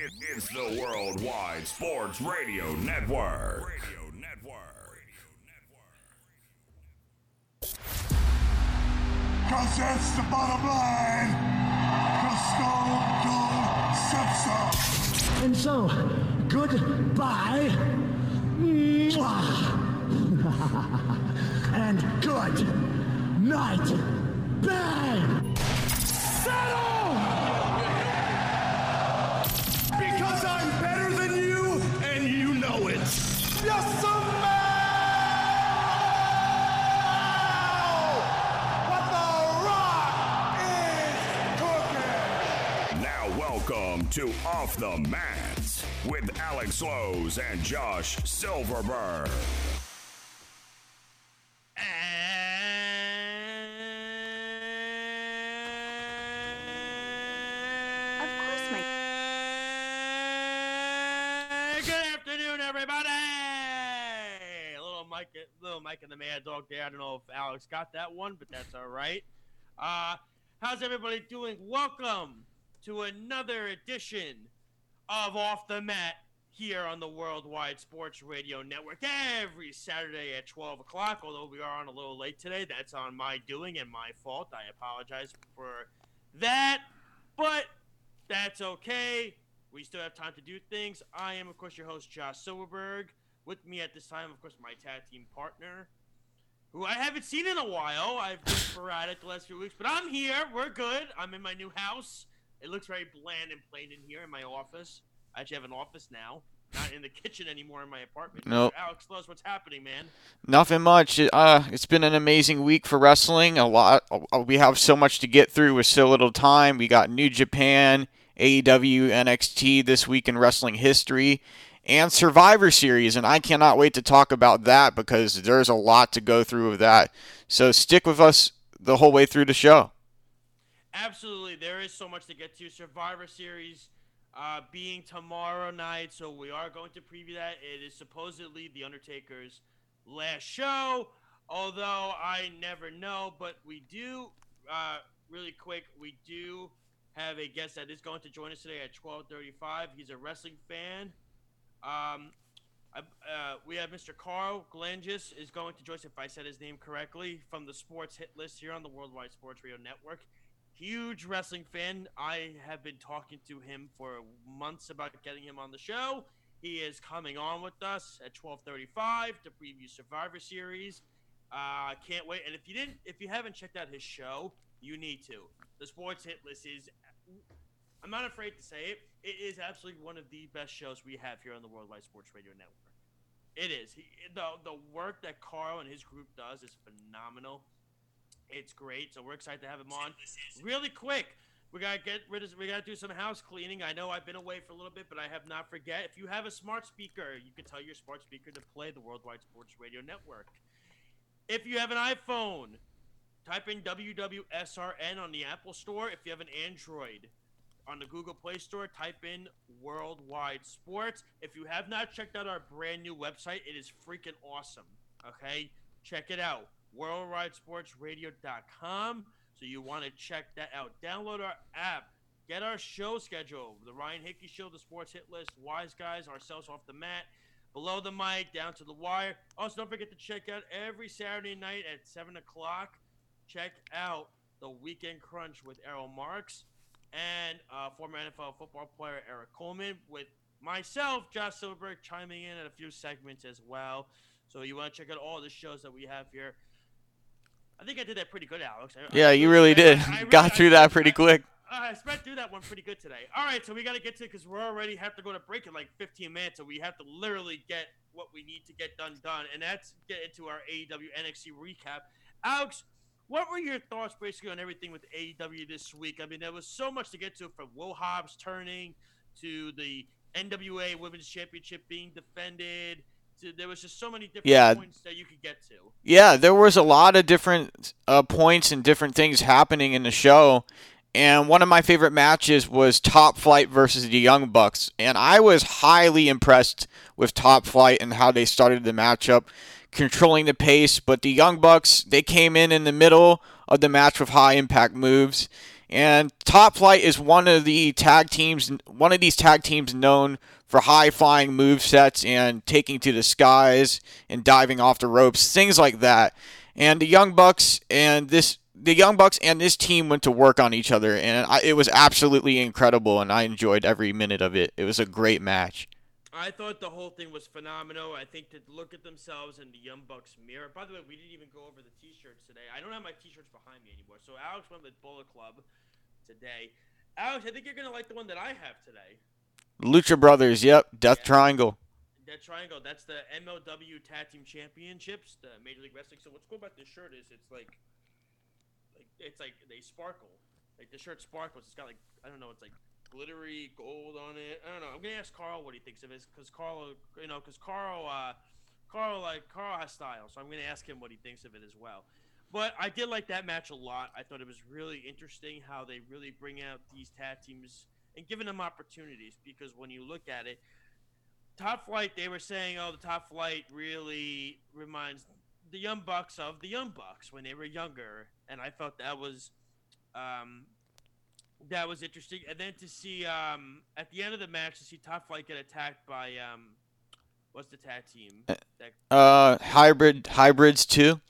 It, it's the Worldwide Sports Radio Network. Radio Network. Cause that's the bottom line. Cause Stone Cold said so. And so, goodbye. And good night. Bang! Settle! To Off the Mats with Alex Lowe's and Josh Silverberg. Of course, my Good afternoon, everybody. Little Mike, little Mike and the Mad Dog there. I don't know if Alex got that one, but that's all right. Uh, how's everybody doing? Welcome to another edition of Off the Mat here on the Worldwide Sports Radio Network every Saturday at 12 o'clock. Although we are on a little late today, that's on my doing and my fault. I apologize for that, but that's okay. We still have time to do things. I am, of course, your host, Josh Silverberg. With me at this time, of course, my tag team partner, who I haven't seen in a while. I've been sporadic the last few weeks, but I'm here. We're good. I'm in my new house. It looks very bland and plain in here in my office. I actually have an office now, not in the kitchen anymore in my apartment. Nope. Alex, tell us what's happening, man. Nothing much. It- Uh, it's been an amazing week for wrestling. A lot. uh, We have so much to get through with so little time. We got New Japan, AEW, NXT this week in wrestling history, and Survivor Series. And I cannot wait to talk about that because there's a lot to go through with that. So stick with us the whole way through the show. Absolutely, there is so much to get to. Survivor Series uh, being tomorrow night, so we are going to preview that. It is supposedly The Undertaker's last show, although I never know. But we do, uh, really quick, we do have a guest that is going to join us today at 12:35. He's a wrestling fan. Um, uh, we have Mr. Carl Glangis is going to join us, if I said his name correctly, from the Sports Hit List here on the Worldwide Sports Radio Network huge wrestling fan. I have been talking to him for months about getting him on the show. He is coming on with us at 12:35 to preview Survivor Series. Uh, can't wait. And if you didn't, if you haven't checked out his show, you need to. The Sports Hit List is. I'm not afraid to say it. It is absolutely one of the best shows we have here on the Worldwide Sports Radio Network. It is. He, the the work that Carl and his group does is phenomenal. It's great. So we're excited to have him on. Really quick, we gotta get rid of. We gotta do some house cleaning. I know I've been away for a little bit, but I have not forget. If you have a smart speaker, you can tell your smart speaker to play the Worldwide Sports Radio Network. If you have an iPhone, type in WWSRN on the Apple Store. If you have an Android, on the Google Play Store, type in Worldwide Sports. If you have not checked out our brand new website, it is freaking awesome. Okay? Check it out. WorldWideSportsRadio.com. So you want to check that out. Download our app. Get our show schedule. The Ryan Hickey Show, the Sports Hit List, Wise Guys, ourselves off the mat, below the mic, down to the wire. Also, don't forget to check out every Saturday night at 7 o'clock. Check out the Weekend Crunch with Errol Marks and uh, former NFL football player Eric Coleman, with myself, Josh Silverberg, chiming in at a few segments as well. So you want to check out all the shows that we have here. I think I did that pretty good, Alex. I- Yeah, I you really did. I- I Got through that pretty quick. I sped through that one pretty good today. All right, so we got to get to because we're already have to go to break in like 15 minutes, so we have to literally get what we need to get done done, and that's get into our AEW NXT recap. Alex, what were your thoughts basically on everything with AEW this week? I mean, there was so much to get to from Will Hobbs turning to the NWA Women's Championship being defended. There was just so many different Yeah. points that you could get to. Yeah, there was a lot of different uh, points and different things happening in the show. And one of my favorite matches was Top Flight versus the Young Bucks. And I was highly impressed with Top Flight and how they started the matchup, controlling the pace. But the Young Bucks, they came in in the middle of the match with high impact moves. And Top Flight is one of the tag teams, one of these tag teams known for high flying move sets and taking to the skies and diving off the ropes, things like that. And the Young Bucks and this the Young Bucks and this team went to work on each other, and I, it was absolutely incredible, and I enjoyed every minute of it. It was a great match. I thought the whole thing was phenomenal. I think to look at themselves in the Young Bucks mirror. By the way, we didn't even go over the T-shirts today. I don't have my T-shirts behind me anymore. So Alex went with Bullet Club today. Alex, I think you're gonna like the one that I have today. Lucha Brothers, yep, Death Yeah. Triangle. That triangle. That's the MLW Tag Team Championships, the Major League Wrestling. So what's cool about this shirt is it's like, like it's like they sparkle. Like the shirt sparkles. It's got like I don't know. It's like glittery gold on it. I don't know. I'm gonna ask Carl what he thinks of it, because Carl, you know, because Carl, uh, Carl like Carl has style. So I'm gonna ask him what he thinks of it as well. But I did like that match a lot. I thought it was really interesting how they really bring out these tag teams and giving them opportunities because when you look at it, Top Flight, they were saying, oh, the Top Flight really reminds the Young Bucks of the Young Bucks when they were younger, and I felt that was, um, that was interesting. And then to see, um, at the end of the match, to see Top Flight get attacked by, um, what's the tag team? That Uh, hybrid hybrids too.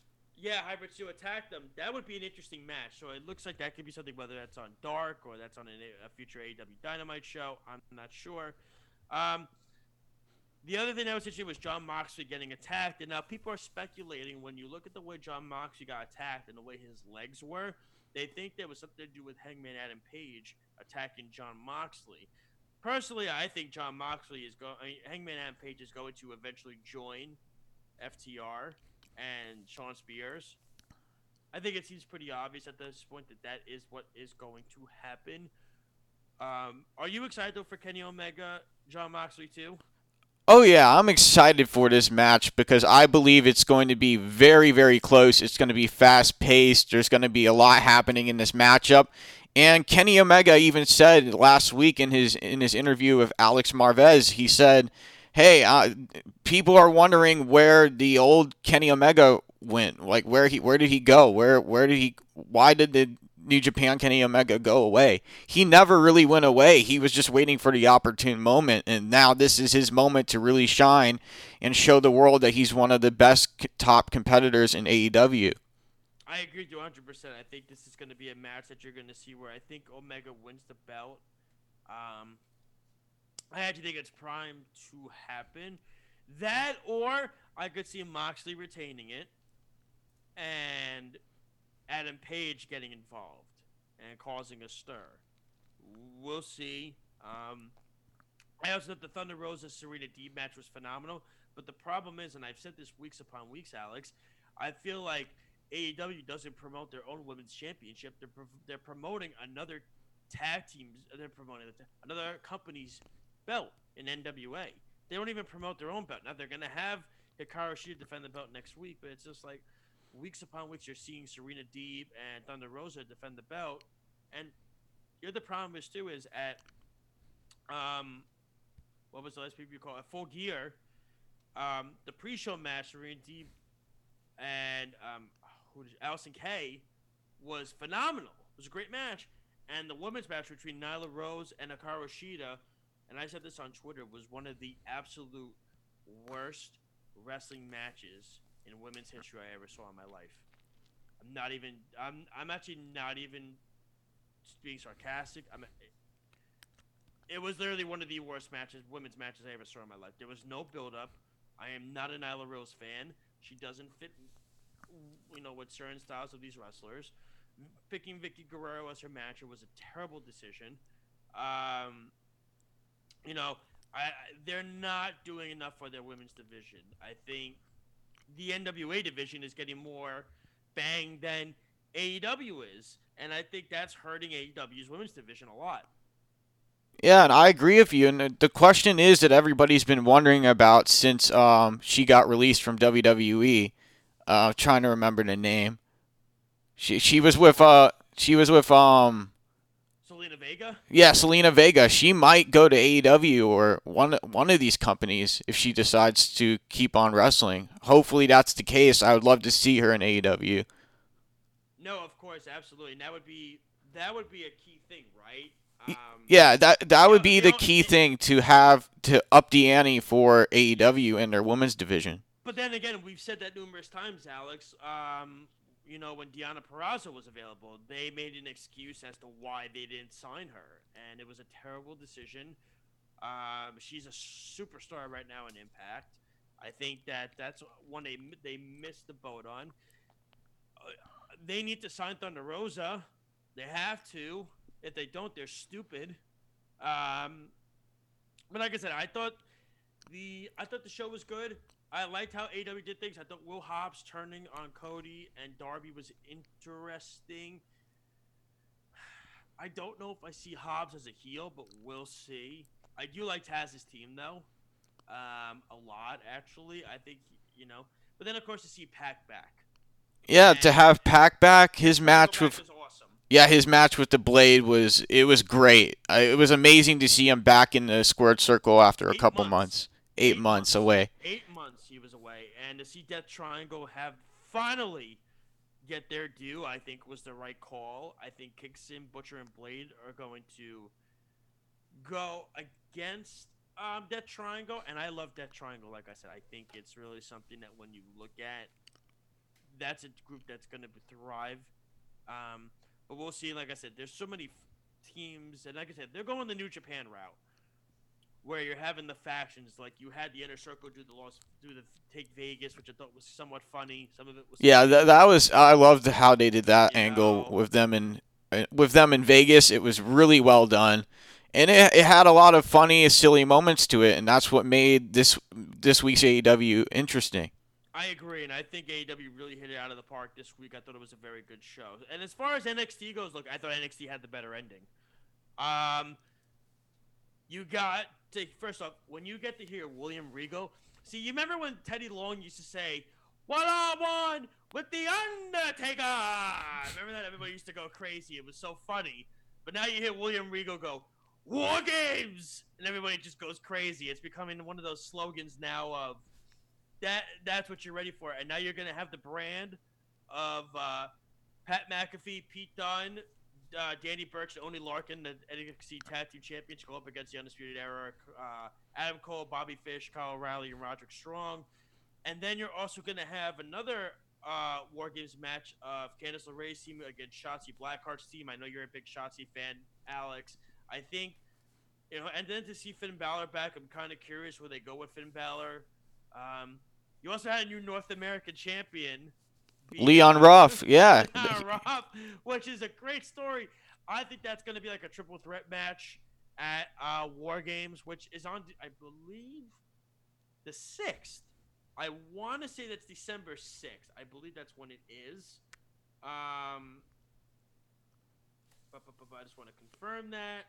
Yeah, Hybrid 2 attack them. That would be an interesting match. So it looks like that could be something, whether that's on Dark or that's on an, a future AEW Dynamite show. I'm not sure. Um, the other thing that was interesting was Jon Moxley getting attacked. And now people are speculating when you look at the way Jon Moxley got attacked and the way his legs were, they think there was something to do with Hangman Adam Page attacking Jon Moxley. Personally, I think Jon Moxley is going. Mean, Hangman Adam Page is going to eventually join FTR and Shawn Spears. I think it seems pretty obvious at this point that that is what is going to happen. Um, are you excited though for Kenny Omega, Jon Moxley too? Oh yeah, I'm excited for this match because I believe it's going to be very very close. It's going to be fast paced. There's going to be a lot happening in this matchup. And Kenny Omega even said last week in his in his interview with Alex Marvez, he said, "Hey, uh, people are wondering where the old Kenny Omega went. Like where he where did he go? Where where did he why did the New Japan Kenny Omega go away? He never really went away. He was just waiting for the opportune moment and now this is his moment to really shine and show the world that he's one of the best top competitors in AEW. I agree with you 100%. I think this is going to be a match that you're going to see where I think Omega wins the belt. Um, I actually think it's primed to happen. That, or I could see Moxley retaining it and Adam Page getting involved and causing a stir. We'll see. Um, I also thought the Thunder Rosa Serena D match was phenomenal, but the problem is, and I've said this weeks upon weeks, Alex, I feel like AEW doesn't promote their own women's championship. They're pro- they're promoting another tag team's. They're promoting another company's belt in NWA. They don't even promote their own belt. Now they're gonna have Hikaru Shida defend the belt next week, but it's just like weeks upon weeks you're seeing Serena Deeb and Thunder Rosa defend the belt, and the other problem is too is at um what was the last people you call it? Full Gear. Um, the pre-show match, Serena Deeb and um, who did, Allysin Kay was phenomenal. It was a great match. And the women's match between Nyla Rose and Hikaru Shida, and I said this on Twitter, was one of the absolute worst wrestling matches in women's history I ever saw in my life. I'm not even. I'm. I'm actually not even being sarcastic. I'm. It was literally one of the worst matches, women's matches I ever saw in my life. There was no build-up. I am not a Nyla Rose fan. She doesn't fit, you know, with certain styles of these wrestlers. Picking Vickie Guerrero as her matcher was a terrible decision. Um, you know, I, they're not doing enough for their women's division. I think the NWA division is getting more bang than AEW is, and I think that's hurting AEW's women's division a lot. Yeah, and I agree with you. And the- question is that everybody's been wondering about since um, she got released from WWE. Uh, trying to remember the name. She she was with uh she was with um Vega. yeah Zelina Vega. She might go to AEW or one one of these companies if she decides to keep on wrestling. Hopefully that's the case. I would love to see her in AEW. No, of course, absolutely. And that would be that would be a key thing, right? Um, Yeah, that that would know, be the key thing to have to up the ante for AEW in their women's division. But then again, we've said that numerous times, Alex. Um, you know, when Deonna Purrazzo was available, they made an excuse as to why they didn't sign her, and it was a terrible decision. Um, she's a superstar right now in Impact. I think that that's one they they missed the boat on. Uh, they need to sign Thunder Rosa. They have to. If they don't, they're stupid. Um, but like I said, I thought the I thought the show was good. I liked how AW did things. I thought Will Hobbs turning on Cody and Darby was interesting. I don't know if I see Hobbs as a heel, but we'll see. I do like Taz's team though, um, a lot actually. I think you know, but then of course to see PAC back. Yeah, to have PAC back, his match with awesome. yeah, his match with the Blade was it was great. I, it was amazing to see him back in the squared circle after a Eight couple months. months, eight, Eight months months. away. eight months he was away, and to see Death Triangle have finally get their due, I think was the right call. I think Kingston, Butcher, and Blade are going to go against um, Death Triangle, and I love Death Triangle. Like I said, I think it's really something that when you look at, that's a group that's going to thrive. Um, but we'll see. Like I said, there's so many f- teams, and like I said, they're going the New Japan route where you're having the factions. Like you had the inner circle do the loss, do the take Vegas, which I thought was somewhat funny. Some of it was Yeah, that, that was I loved how they did that You angle know. with them in uh, with them in Vegas. It was really well done, and it, it had a lot of funny, silly moments to it, and that's what made this this week's AEW interesting. I agree, and I think AEW really hit it out of the park this week. I thought it was a very good show. And as far as NXT goes, look, I thought NXT had the better ending. Um, you got to first off when you get to hear William Regal. See, you remember when Teddy Long used to say, "One on one with the Undertaker." Remember that? Everybody used to go crazy. It was so funny. But now you hear William Regal go, "War Games," and everybody just goes crazy. It's becoming one of those slogans now of that. That's what you're ready for, and now you're gonna have the brand of uh, Pat McAfee, Pete Dunne, uh, Danny Burch, and Oney Lorcan, the NXT Tag Team Champions, go up against the Undisputed Era, uh, Adam Cole, Bobby Fish, Kyle O'Reilly, and Roderick Strong. And then you're also going to have another uh, War Games match of Candice LeRae's team against Shotzi Blackheart's team. I know you're a big Shotzi fan, Alex. I think, you know, and then to see Finn Balor back, I'm kind of curious where they go with Finn Balor. Um, you also had a new North American champion. Leon Ruff, yeah. Ruff, which is a great story. I think that's going to be like a triple threat match at uh, War Games, which is on, I believe, the 6th. I want to say that's December 6th. I believe that's when it is. Um, I just want to confirm that.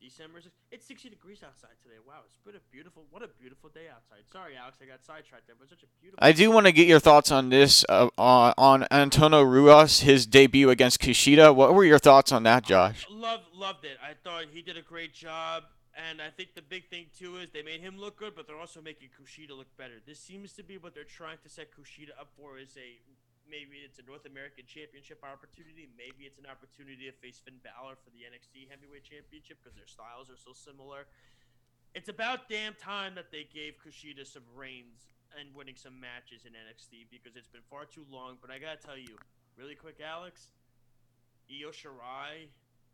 December 6th. It's 60 degrees outside today. Wow, it's been a beautiful, what a beautiful day outside. Sorry, Alex, I got sidetracked there, but such a beautiful. I do want to get your thoughts on this uh, on on Antonio Ruas, his debut against Kushida. What were your thoughts on that, Josh? Loved loved it. I thought he did a great job, and I think the big thing too is they made him look good, but they're also making Kushida look better. This seems to be what they're trying to set Kushida up for is a maybe it's a North American Championship opportunity, maybe it's an opportunity to face Finn Balor for the NXT Heavyweight Championship because their styles are so similar. It's about damn time that they gave Kushida some reigns and winning some matches in NXT because it's been far too long. But I gotta tell you, really quick, Alex, Io Shirai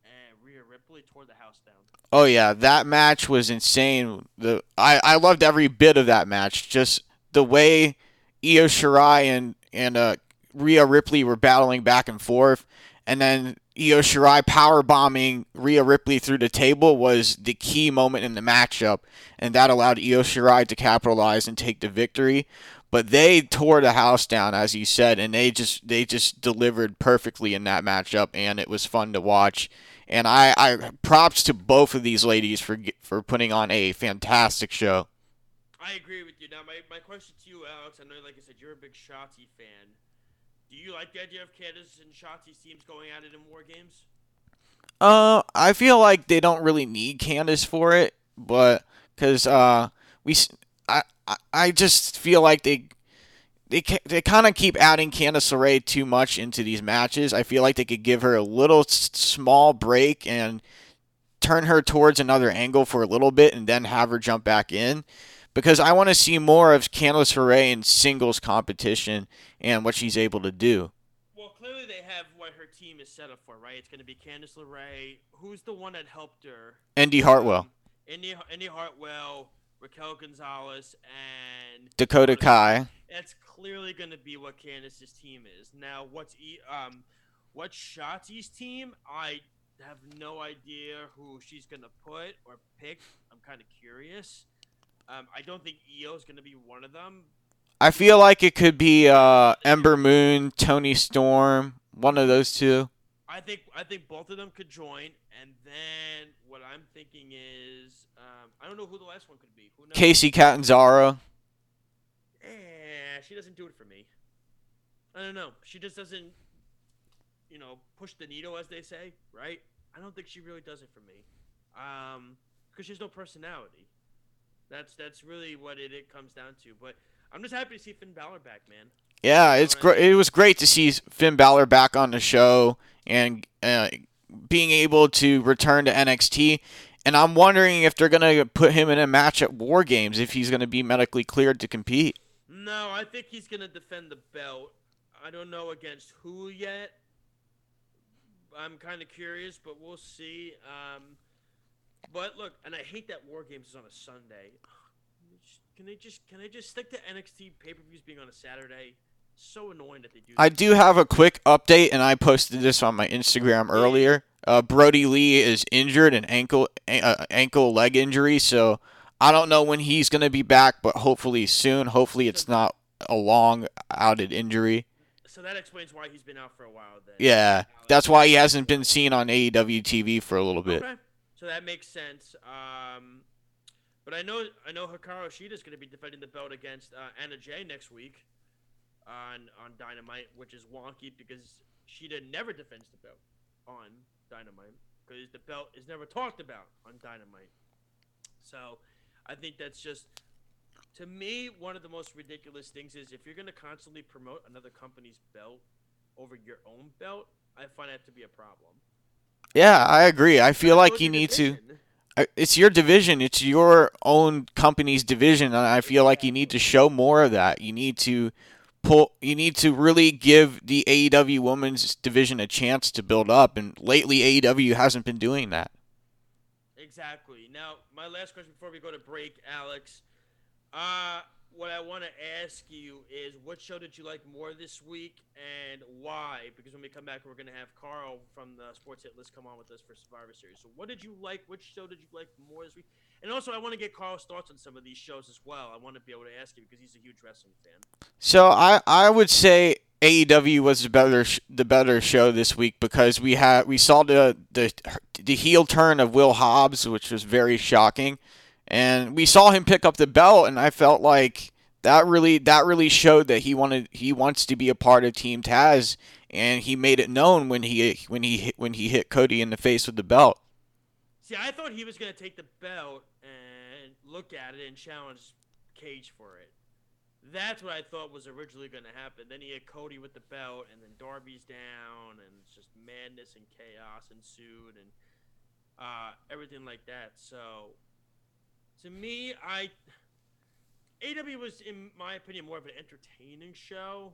and Rhea Ripley tore the house down. Oh yeah, that match was insane. The I, I loved every bit of that match. Just the way Io Shirai and and uh, Rhea Ripley were battling back and forth, and then Io Shirai power bombing Rhea Ripley through the table was the key moment in the matchup, and that allowed Io Shirai to capitalize and take the victory. But they tore the house down, as you said, and they just they just delivered perfectly in that matchup, and it was fun to watch. And I, I props to both of these ladies for for putting on a fantastic show. I agree with you. Now, my, my question to you, Alex, I know, like I said, you're a big Shotzi fan. Do you like the idea of Candice and Shotzi's teams going at it in War Games? Uh, I feel like they don't really need Candice for it, but because uh we, I, I, just feel like they, they they kind of keep adding Candice LeRae too much into these matches. I feel like they could give her a little small break and turn her towards another angle for a little bit, and then have her jump back in. Because I want to see more of Candice LeRae in singles competition and what she's able to do. Well, clearly they have what her team is set up for, right? It's going to be Candice LeRae. Who's the one that helped her? Indy Hartwell, Um, Indy, Indy Hartwell, Raquel Gonzalez, and Dakota Kai. That's clearly going to be what Candice's team is. Now, what's e- um, what's Shotzi's team? I have no idea who she's going to put or pick. I'm kind of curious. Um, I don't think Io is going to be one of them. I feel like it could be uh, Ember Moon, Toni Storm, one of those two. I think I think both of them could join, and then what I'm thinking is um, I don't know who the last one could be. Who knows? Kacy Catanzaro. Eh, she doesn't do it for me. I don't know. She just doesn't, you know, push the needle, as they say, right? I don't think she really does it for me. Um, because she has no personality. That's that's really what it, it comes down to. But I'm just happy to see Finn Balor back, man. Yeah, it's great. It was great to see Finn Balor back on the show and uh, being able to return to NXT. And I'm wondering if they're gonna put him in a match at War Games if he's gonna be medically cleared to compete. No, I think he's gonna defend the belt. I don't know against who yet. I'm kind of curious, but we'll see. Um, but look, and I hate that War Games is on a Sunday. Can they just can they just stick to NXT pay per views being on a Saturday? So annoying that they do. I do have a quick update, and I posted this on my Instagram earlier. Uh, Brodie Lee is injured, an ankle uh, ankle leg injury, so I don't know when he's gonna be back, but hopefully soon. Hopefully it's not a long outed injury. So that explains why he's been out for a while. Then. Yeah, that's why he hasn't been seen on AEW TV for a little bit. Okay, that makes sense. Um, but I know I know Hikaru Shida is going to be defending the belt against uh, Anna Jay next week on on Dynamite, which is wonky because Shida never defends the belt on Dynamite because the belt is never talked about on Dynamite. So I think that's just to me one of the most ridiculous things is if you're going to constantly promote another company's belt over your own belt, I find that to be a problem. Yeah, I agree. I feel like you need to. division. I- It's your division. It's your own company's division, and I feel like you need to show more of that. You need to pull. You need to really give the AEW women's division a chance to build up. And lately, AEW hasn't been doing that. Exactly. Now, my last question before we go to break, Alex. Uh, what I want to ask you is, what show did you like more this week, and why? Because when we come back, we're going to have Carl from the Sports Hit List come on with us for Survivor Series. So, what did you like? Which show did you like more this week? And also, I want to get Carl's thoughts on some of these shows as well. I want to be able to ask you because he's a huge wrestling fan. So I I would say AEW was the better sh- the better show this week because we had we saw the the the heel turn of Will Hobbs, which was very shocking, and we saw him pick up the belt, and I felt like that really that really showed that he wanted he wants to be a part of Team Taz, and he made it known when he when he hit, when he hit Cody in the face with the belt. See, I thought he was to take the belt and look at it and challenge Cage for it. That's what I thought was originally going to happen. Then he hit Cody with the belt, and then Darby's down, and it's just madness and chaos ensued, and uh, everything like that. So, to me, I AW was, in my opinion, more of an entertaining show.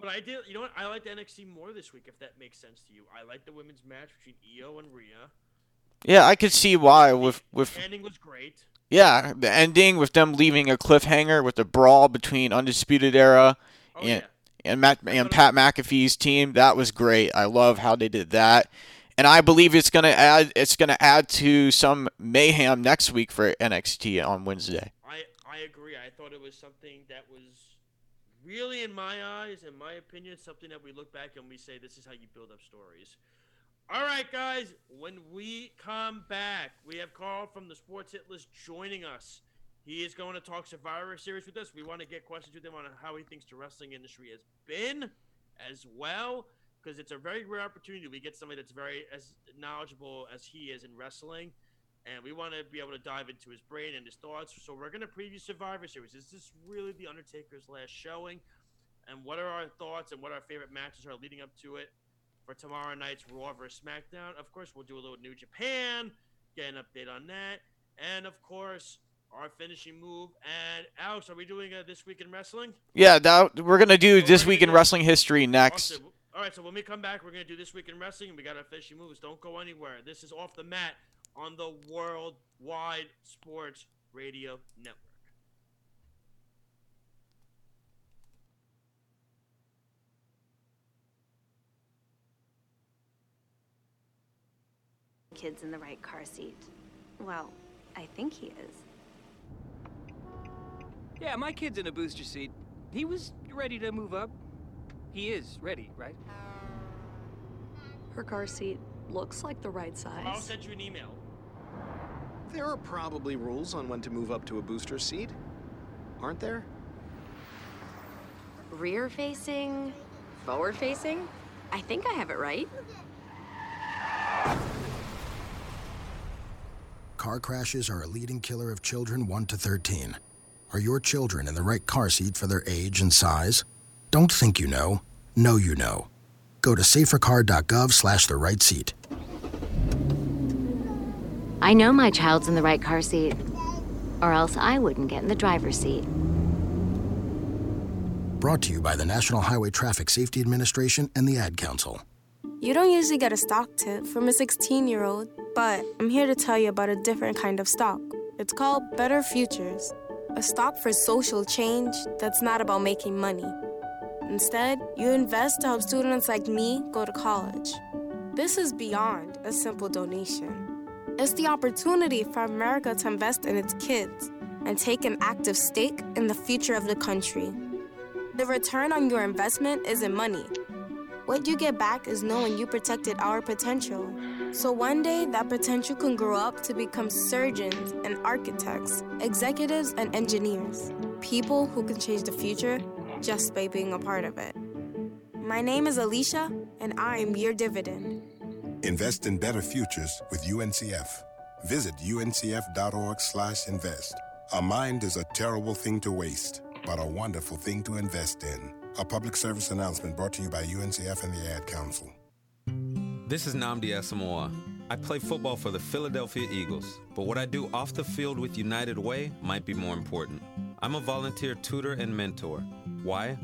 But I did, you know what? I liked NXT more this week, if that makes sense to you. I liked the women's match between Io and Rhea. Yeah, I could see why with with The ending was great. yeah the ending with them leaving a cliffhanger with the brawl between Undisputed Era Oh and yeah. and Matt and Pat McAfee's team. That was great. I love how they did that, and I believe it's gonna add it's gonna add to some mayhem next week for NXT on Wednesday. I I agree. I thought it was something that was really, in my eyes, in my opinion, something that we look back and we say this is how you build up stories. All right, guys. When we come back, we have Carl from the Sports Hit List joining us. He is going to talk Survivor Series with us. We want to get questions with him on how he thinks the wrestling industry has been, as well, because it's a very rare opportunity. We get somebody that's very as knowledgeable as he is in wrestling. and we want to be able to dive into his brain and his thoughts. So we're going to preview Survivor Series. Is this really the Undertaker's last showing? And what are our thoughts and what our favorite matches are leading up to it for tomorrow night's Raw vs SmackDown? Of course, we'll do a little New Japan, get an update on that, and of course our finishing move. And Alex, are we doing a this week in wrestling? Yeah, that we're gonna do this week in wrestling history next. All right, so when we come back, we're gonna do this week in wrestling, and we got our finishing moves. Don't go anywhere. This is off the mat on the Worldwide Sports Radio Network. Kid's in the right car seat. Well, I think he is. Yeah, my kid's in a booster seat. He was ready to move up. He is ready, right? Her car seat looks like the right size. I'll send you an email. There are probably rules on when to move up to a booster seat, aren't there? Rear facing, forward facing. I think I have it right. Car crashes are a leading killer of children 1 to 13. Are your children in the right car seat for their age and size? Don't think you know. Know you know. Go to safercar.gov slash the right seat. I know my child's in the right car seat, or else I wouldn't get in the driver's seat. Brought to you by the National Highway Traffic Safety Administration and the Ad Council. You don't usually get a stock tip from a 16 year old, but I'm here to tell you about a different kind of stock. It's called Better Futures, a stock for social change that's not about making money. Instead, you invest to help students like me go to college. This is beyond a simple donation. It's the opportunity for America to invest in its kids and take an active stake in the future of the country. The return on your investment isn't money. What you get back is knowing you protected our potential. So one day, that potential can grow up to become surgeons and architects, executives and engineers. People who can change the future just by being a part of it. My name is Alicia, and I am your dividend. Invest in better futures with UNCF. Visit uncf.org/invest. A mind is a terrible thing to waste, but a wonderful thing to invest in. A public service announcement brought to you by UNCF and the Ad Council. This is Nnamdi Asomugha. I play football for the Philadelphia Eagles, but what I do off the field with United Way might be more important. I'm a volunteer tutor and mentor. Why?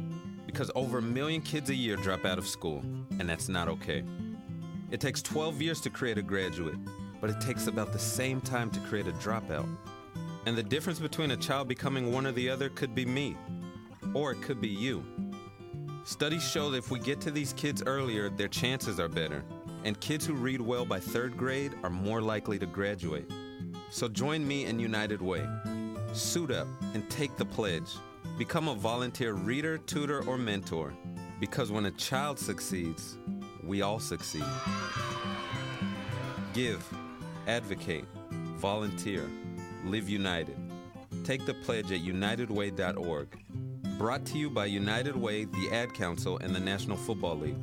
Because over a million kids a year drop out of school, and that's not okay. It takes 12 years to create a graduate, but it takes about the same time to create a dropout. And the difference between a child becoming one or the other could be me, or it could be you. Studies show that if we get to these kids earlier, their chances are better, and kids who read well by third grade are more likely to graduate. So join me in United Way. Suit up and take the pledge. Become a volunteer reader, tutor, or mentor. Because when a child succeeds, we all succeed. Give, advocate, volunteer, live united. Take the pledge at unitedway.org. Brought to you by United Way, the Ad Council, and the National Football League.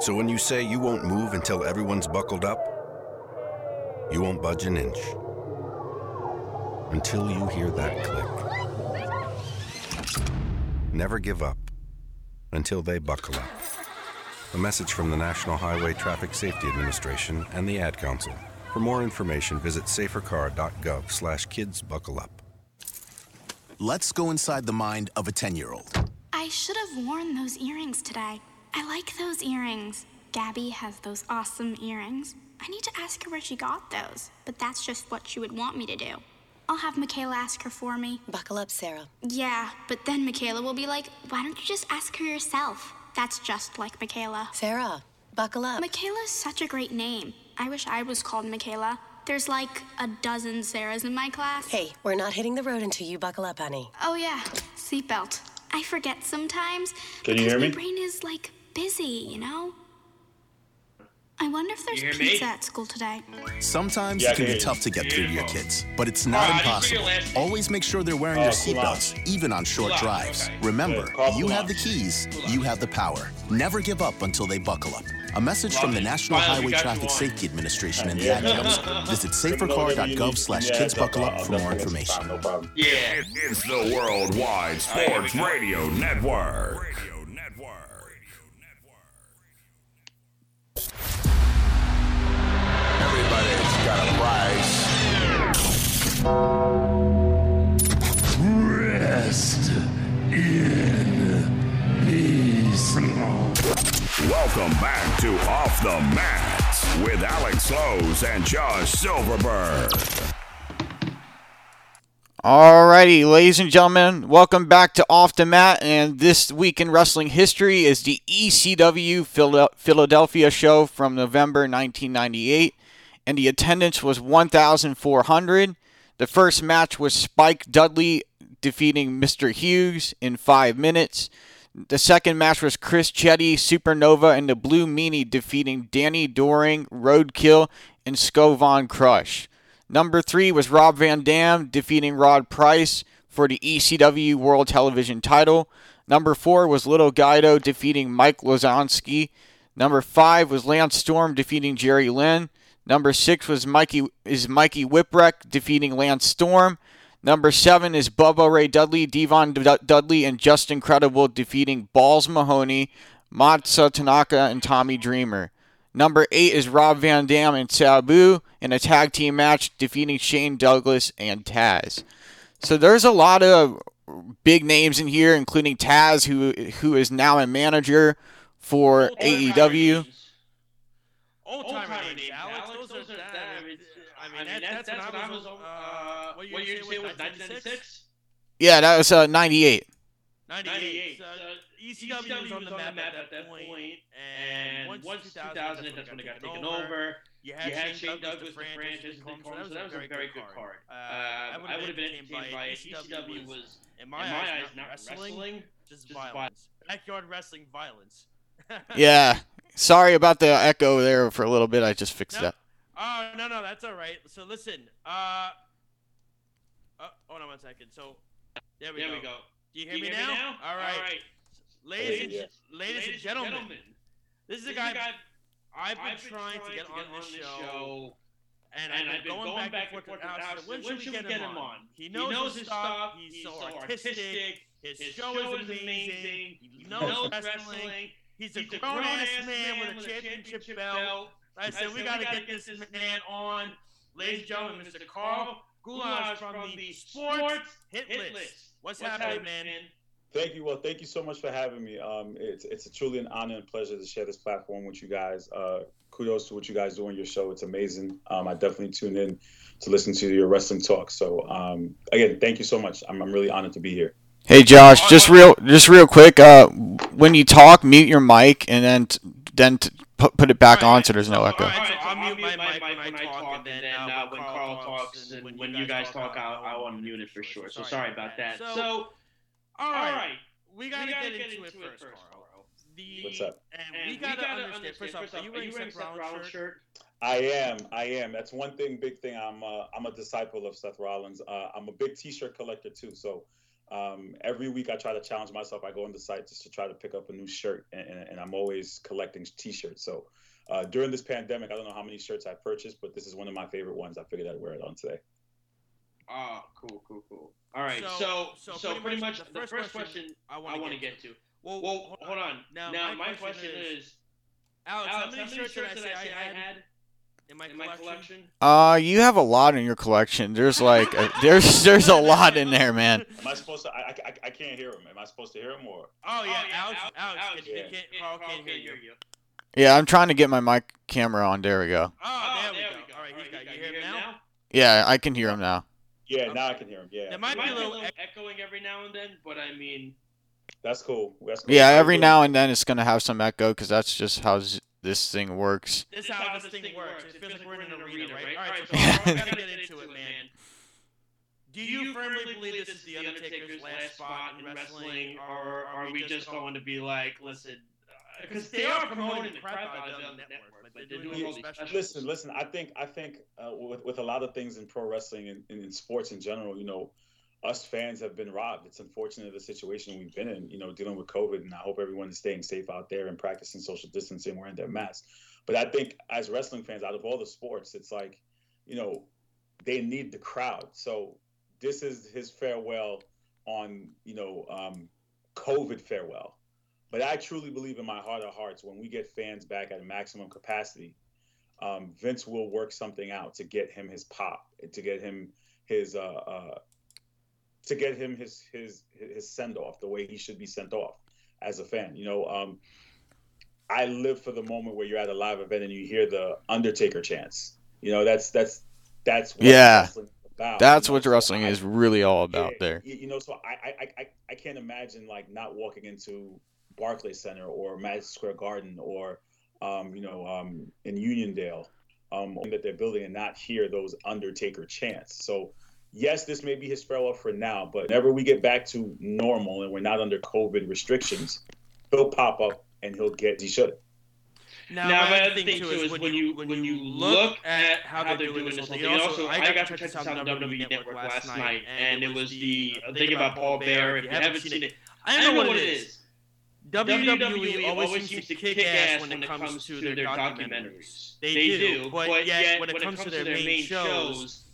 So when you say you won't move until everyone's buckled up, you won't budge an inch. Until you hear that click. Never give up until they buckle up. A message from the National Highway Traffic Safety Administration and the Ad Council. For more information, visit safercar.gov slash kids buckle up. Let's go inside the mind of a 10 year old. I should have worn those earrings today. I like those earrings. Gabby has those awesome earrings. I need to ask her where she got those, but that's just what she would want me to do. I'll have Michaela ask her for me. Buckle up, Sarah. Yeah, but then Michaela will be like, why don't you just ask her yourself? That's just like Michaela. Sarah, buckle up. Michaela's such a great name. I wish I was called Michaela. There's like a dozen Sarahs in my class. Hey, we're not hitting the road until you buckle up, honey. Oh, yeah, seatbelt. I forget sometimes. Can you because hear my me? brain is like busy, you know? I wonder if there's You hear me? pizza at school today. Sometimes Yeah, it can can be tough to get Can through to your kids, but it's not Oh, I didn't hear impossible. Always make sure they're wearing Oh, their seatbelts, even on short Cool drives. okay. Remember, Good. You have the keys, you have the power. Never give up until they buckle up. A message from Love the. National Finally, Highway we got you Traffic. Safety Administration and the Yeah. Ad Council. Visit safercar.gov slash kids buckle up for more information. Yeah. It's the Worldwide Sports Radio Network. Rest in peace. Welcome back to Off the Mats with Alex Lowe's and Josh Silverberg. Alrighty, ladies and gentlemen, welcome back to Off the Mat. And this week in wrestling history is the ECW Philadelphia show from November 1998. And the attendance was 1,400. The first match was Spike Dudley defeating Mr. Hughes in five minutes. The second match was Chris Chetti, Supernova, and the Blue Meanie defeating Danny Doring, Roadkill, and Scovon Crush. Number three was Rob Van Dam defeating Rod Price for the ECW World Television title. Number four was Little Guido defeating Mike Lozansky. Number five was Lance Storm defeating Jerry Lynn. Number six was Mikey is Mikey Whipwreck defeating Lance Storm. Number seven is Bubba Ray Dudley, D-Von D- Dudley, and Just Incredible defeating Balls Mahoney, Masato Tanaka, and Tommy Dreamer. Number eight is Rob Van Dam and Sabu in a tag team match defeating Shane Douglas and Taz. So there's a lot of big names in here, including Taz, who who is now a manager for AEW. Old timer names, Alex. Those, are, that, I mean, I mean, that, that's, when I was. Uh, what year did you say was 1996? Yeah, that was uh, 98. 98. So, ECW, was on the map, at that point, and once 2000, that's when they got taken over. You had, Shane Douglas, the franchise, and Combs, so that was a very good card. Uh, I would have been entertained by it. ECW was, in my, eyes, not wrestling, just violence. Backyard wrestling violence. Yeah. Sorry about the echo there for a little bit. I just fixed that. Oh no no that's all right. So listen, uh, uh hold on one second. So there we There go. we go. Do you hear, Do you me, hear me now? now? All right. All right. Ladies, and, Yeah. ladies, and Ladies gentlemen, and gentlemen, this is a guy, guy I've been, I've been trying, to get on this show, and, and I've been going, back and forth with Alex. When should we get him on? He knows, his stuff. He's, so artistic. His, show, is amazing. He knows wrestling. He's a grown-ass man with a championship belt. I said, we gotta get this man on. Ladies and gentlemen, Mr. Carl Goulash from the Sports Hit List. What's happening, man? Thank you. Well, thank you so much for having me. Um, it's it's a truly an honor and pleasure to share this platform with you guys. Uh, kudos to what you guys do on your show. It's amazing. Um, I definitely tune in to listen to your wrestling talk. So um, again, thank you so much. I'm, I'm really honored to be here. Hey Josh, just real, just real quick. Uh, when you talk, mute your mic and then t- then t- put put it back on so there's no echo. All right, so I'll mute my mic when I talk, and then uh, when Carl talks and when you guys talk, I'll, I'll unmute it for sure. So sorry about that. So, all right, right. we gotta, We gotta get, get into, into it it first, first, Carl. The, What's up? And, we gotta, understand. First off, are you wearing Seth Rollins' shirt? I am. I am. That's one thing, big thing. I'm. Uh, I'm a disciple of Seth Rollins. Uh, I'm a big T-shirt collector too. So um, every week I try to challenge myself. I go on the site just to try to pick up a new shirt, and, and, and I'm always collecting T-shirts. So uh, during this pandemic, I don't know how many shirts I purchased, but this is one of my favorite ones. I figured I'd wear it on today. Oh, cool, cool, cool. All right, So- so so so, pretty pretty, much much, the the first first question question, I I wanna get get to. Well, Well, hold hold on. Now, Now, my my question question is- is, Alex, Alex, how many shirts did I say I had in my in my collection? Uh, you have a lot in your collection. There's like a, there's there's a lot in there, man. Am I supposed to? I, I, I can't hear him. Am I supposed to hear him or? Oh yeah, yeah, Alex, Alex- Alex, Alex, can, yeah. can't, Carl can't hear you. Yeah, I'm trying to get my mic camera on. There we go. Oh, Oh, there, we, go. we go. All right, All he's got you you. Hear him you hear him now? now? Yeah, I can hear him now. Yeah, now I can hear him. Yeah, There might be a little echoing every now and then, but I mean, that's cool. That's cool. Yeah, every now and then it's gonna have some echo because that's just how z- this thing works. This is how this thing works. It feels like we're in an arena, right? All right, so we're gonna get into it, man. Do you firmly believe this is the Undertaker's last spot in wrestling, or are we just going to be like, listen, because they are promoting the crap out of the network, but they're doing all these specials. Listen, listen. I think I think uh, with with a lot of things in pro wrestling and, and in sports in general, you know, us fans have been robbed. It's unfortunate the situation we've been in, you know, dealing with COVID, and I hope everyone is staying safe out there and practicing social distancing, wearing their masks. But I think as wrestling fans, out of all the sports, it's like, you know, they need the crowd. So this is his farewell on, you know, um, COVID farewell. But I truly believe in my heart of hearts, when we get fans back at a maximum capacity, um, Vince will work something out to get him his pop, to get him his uh, uh, to get him his his his send off the way he should be sent off as a fan. You know, um, I live for the moment where you're at a live event and you hear the Undertaker chants. You know, that's that's that's what Yeah, about. that's you know? what So wrestling I- is really all about yeah, there. You, you know, so I, I I I can't imagine like not walking into Barclays Center or Madison Square Garden or um, you know um, in Uniondale um, that they're building and not hear those Undertaker chants. So yes, this may be his farewell for now, but whenever we get back to normal and we're not under COVID restrictions, he'll pop up and he'll get he should. Now, Now, my my other other thing too is when you when you look at how they're doing this whole thing. and Also, I got to check this out on WWE Network last night, and it was the thing about Paul Bearer. If you haven't seen it, I don't know what it is. WWE always seems to kick ass when it comes to their documentaries. They do, but yet when it comes to their main shows,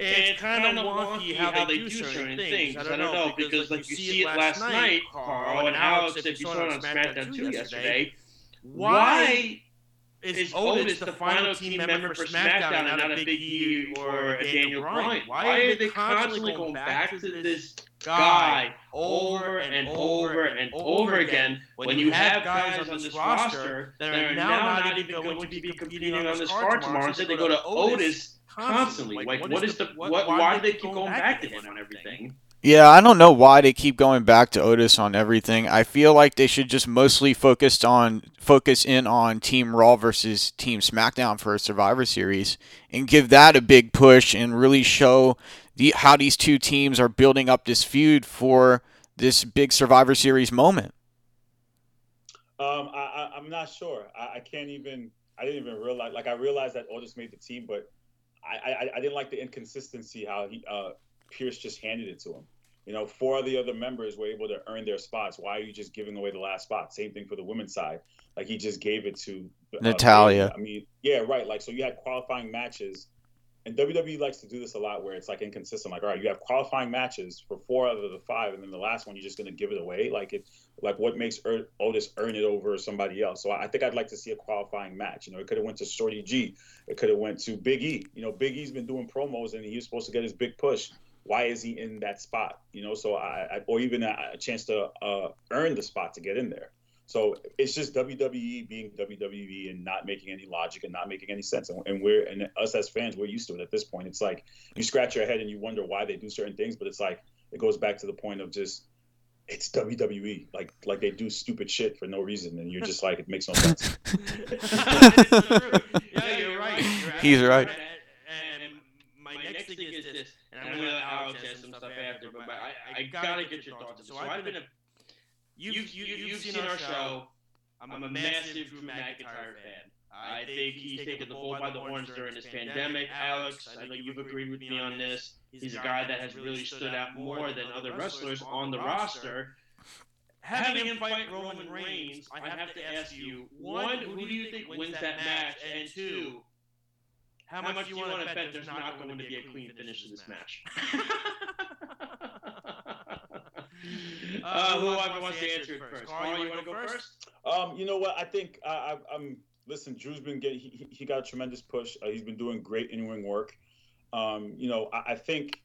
it's kind of wonky how they do certain things. I don't know because like you see it last night, Carl and Alex, if you saw it on SmackDown 2 yesterday, why is Otis the final team member for SmackDown and not a Big E or a Daniel Bryan? Why are they constantly going back to this guy over and over and over again when you have guys on this roster that are now not even going to be competing on this card tomorrow? Instead, they go to Otis constantly. Like, what is the what? Why do they keep going back to him on everything? Yeah, I don't know why they keep going back to Otis on everything. I feel like they should just mostly focus on focus in on Team Raw versus Team SmackDown for a Survivor Series and give that a big push and really show the how these two teams are building up this feud for this big Survivor Series moment. Um, I, I'm not sure. I, I can't even. I didn't even realize. Like I realized that Otis made the team, but I, I, I didn't like the inconsistency how he uh, Pearce just handed it to him. You know, four of the other members were able to earn their spots. Why are you just giving away the last spot? Same thing for the women's side. Like he just gave it to uh, Natalya. I mean, yeah, right. Like so, you had qualifying matches, and WWE likes to do this a lot, where it's like inconsistent. Like, all right, you have qualifying matches for four out of the five, and then the last one you're just going to give it away. Like it, like what makes er- Otis earn it over somebody else? So I think I'd like to see a qualifying match. You know, it could have went to Shorty G, it could have went to Big E. You know, Big E's been doing promos, and he was supposed to get his big push. Why is he in that spot? You know, so I, I or even a, a chance to uh, earn the spot to get in there. So it's just WWE being WWE and not making any logic and not making any sense. And, and we're and us as fans, we're used to it at this point. It's like you scratch your head and you wonder why they do certain things, but it's like it goes back to the point of just it's WWE. Like like they do stupid shit for no reason, and you're just like it makes no sense. yeah, you're right. You're He's right. And my next thing is this, and I'm gonna let Alex ask some stuff after, but I, I gotta get your thoughts. So I've been a, you've, you, you've seen our show. I'm a massive Drew McIntyre fan. I think he's taken the bull by the horns during this pandemic. Alex, I know you've agreed with me on this. He's a guy that has really stood out more than other wrestlers on the roster. Having him fight Roman Reigns, I have to ask you: one, who do you think wins that match? And two, how much do you want to bet there's not going to be a clean finish to this match? Uh, whoever wants to answer it first. Carl, you want to go first? Um, you know what? I think I, I, I'm. Listen, Drew's been getting. He, he got a tremendous push. Uh, he's been doing great in-ring work. Um, you know, I, I think.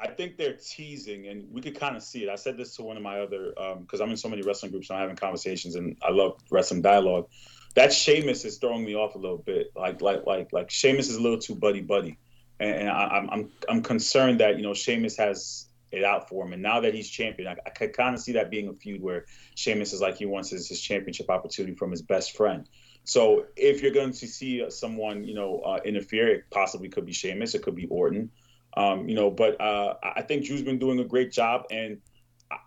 I think they're teasing, and we could kind of see it. I said this to one of my other, because I'm in so many wrestling groups and I'm having conversations, and I love wrestling dialogue. That Sheamus is throwing me off a little bit. Like, like, like, like Sheamus is a little too buddy buddy, and, and I, am I'm I'm concerned that you know Sheamus has it out for him, and now that he's champion, I, I could kind of see that being a feud where Sheamus is like he wants his, his championship opportunity from his best friend. So if you're going to see someone, you know, uh, interfere, it possibly could be Sheamus, it could be Orton, um, you know. But uh, I think Drew's been doing a great job, and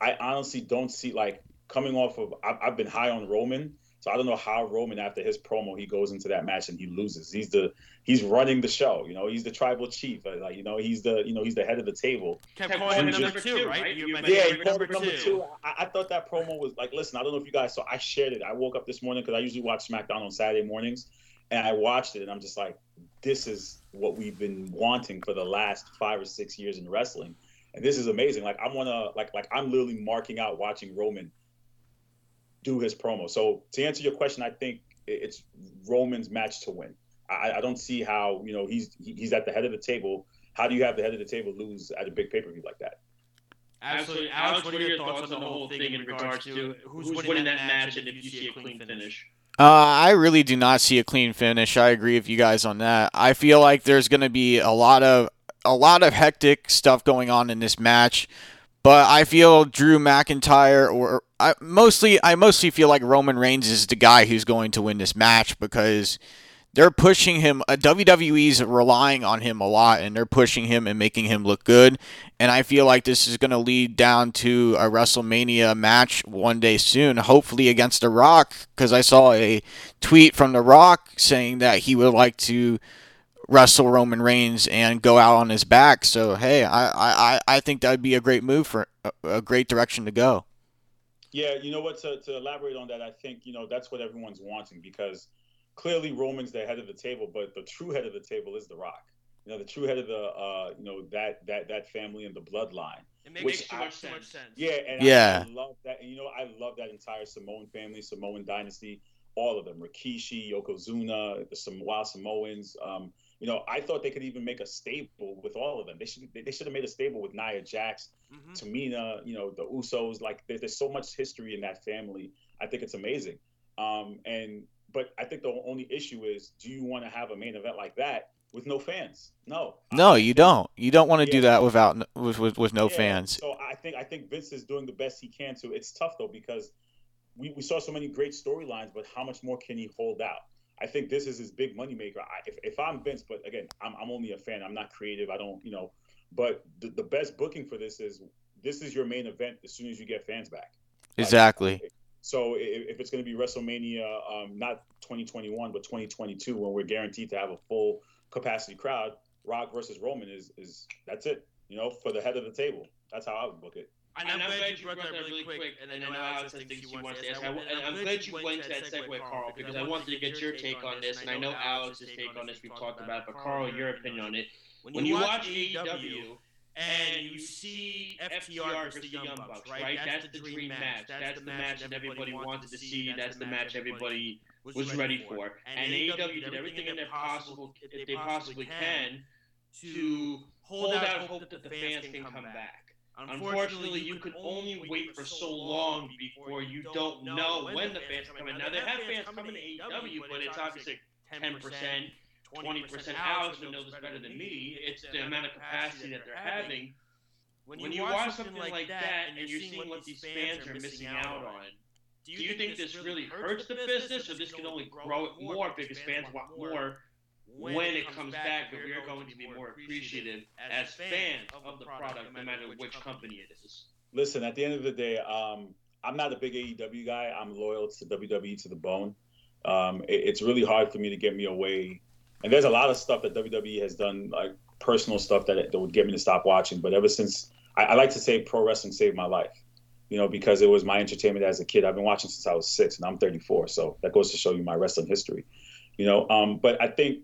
I honestly don't see like coming off of. I've, I've been high on Roman, so I don't know how Roman after his promo he goes into that match and he loses. He's the he's running the show. You know, he's the tribal chief. Uh, like you know, he's the you know he's the head of the table. Kept calling him number two, right? You yeah, he called him number two. I, I, thought that promo was like, listen, I don't know if you guys saw. I shared it. I woke up this morning because I usually watch SmackDown on Saturday mornings, and I watched it, and I'm just like, this is what we've been wanting for the last five or six years in wrestling, and this is amazing. Like I'm wanna like like I'm literally marking out watching Roman do his promo. So to answer your question, I think it's Roman's match to win. I, I don't see how you know he's he's at the head of the table. How do you have the head of the table lose at a big pay per view like that? Absolutely, Alex. What are your thoughts on the whole thing in regards to who's winning that match and if you see a clean finish? Uh, I really do not see a clean finish. I agree with you guys on that. I feel like there's going to be a lot of a lot of hectic stuff going on in this match, but I feel Drew McIntyre or I mostly I mostly feel like Roman Reigns is the guy who's going to win this match because they're pushing him. Uh, WWE's relying on him a lot, and they're pushing him and making him look good. And I feel like this is going to lead down to a WrestleMania match one day soon, hopefully against The Rock, because I saw a tweet from The Rock saying that he would like to wrestle Roman Reigns and go out on his back. So hey, I I, I think that would be a great move for a, a great direction to go. Yeah, you know what? To, to elaborate on that, I think you know that's what everyone's wanting because clearly Roman's the head of the table, but the true head of the table is The Rock. You know, the true head of the uh, you know that that that family and the bloodline. It makes which too, I, much, sense. Yeah, and yeah. I, I, love that. And you know, I love that entire Samoan family, Samoan dynasty, all of them. Rikishi, Yokozuna, the Samoa Samoans. Um, you know, I thought they could even make a stable with all of them. They should they should have made a stable with Nia Jax, mm-hmm. Tamina, you know, the Usos. Like there's, there's so much history in that family. I think it's amazing. Um, and but I think the only issue is, do you want to have a main event like that with no fans? No. No, you don't. You don't want to yeah. do that without with with, with no yeah. fans. So I think I think Vince is doing the best he can to. It's tough though because we, we saw so many great storylines, but how much more can he hold out? I think this is his big moneymaker. I, if, if I'm Vince, but again, I'm, I'm only a fan. I'm not creative. I don't, you know, but the, the best booking for this is this is your main event as soon as you get fans back. Exactly. Like, so if, if it's going to be WrestleMania, um, not 2021, but 2022, when we're guaranteed to have a full capacity crowd, Rock versus Roman is is that's it. You know, for the head of the table. That's how I would book it. And I'm, I'm glad, glad you brought that really quick, quick and I know Alex has things she wants to ask. And I'm glad you went to that segue, Carl, because I wanted to get your take on this, and I know Alex's take on this. We've talked about, but Carl, your opinion on it. When you watch AEW and you see FTR versus the Young Bucks, right? That's the dream match. That's the match that everybody wanted to see. That's the match everybody was ready for. And AEW did everything in their possible, if they possibly can, to hold out hope that the fans can come back. Unfortunately, you can only wait for so long before you don't know when the fans are coming. Now, they have fans coming to AEW, but it's obviously 10%, 20% Alex would know this better than me. It's the amount of capacity that they're having. When you, watch something like that and you're seeing what these fans are missing out on, do you think this really hurts the business, or this can only grow it more because fans want more when, when it, comes, back, but we are going to be more appreciative as fans of the product, no matter which company it is. Listen, at the end of the day, um, I'm not a big AEW guy. I'm loyal to WWE to the bone. Um, it, it's really hard for me to get me away. And there's a lot of stuff that WWE has done, like personal stuff that, that would get me to stop watching. But ever since, I, I like to say pro wrestling saved my life you know, because it was my entertainment as a kid. I've been watching since I was six, and I'm 34, so that goes to show you my wrestling history, you know. Um, but I think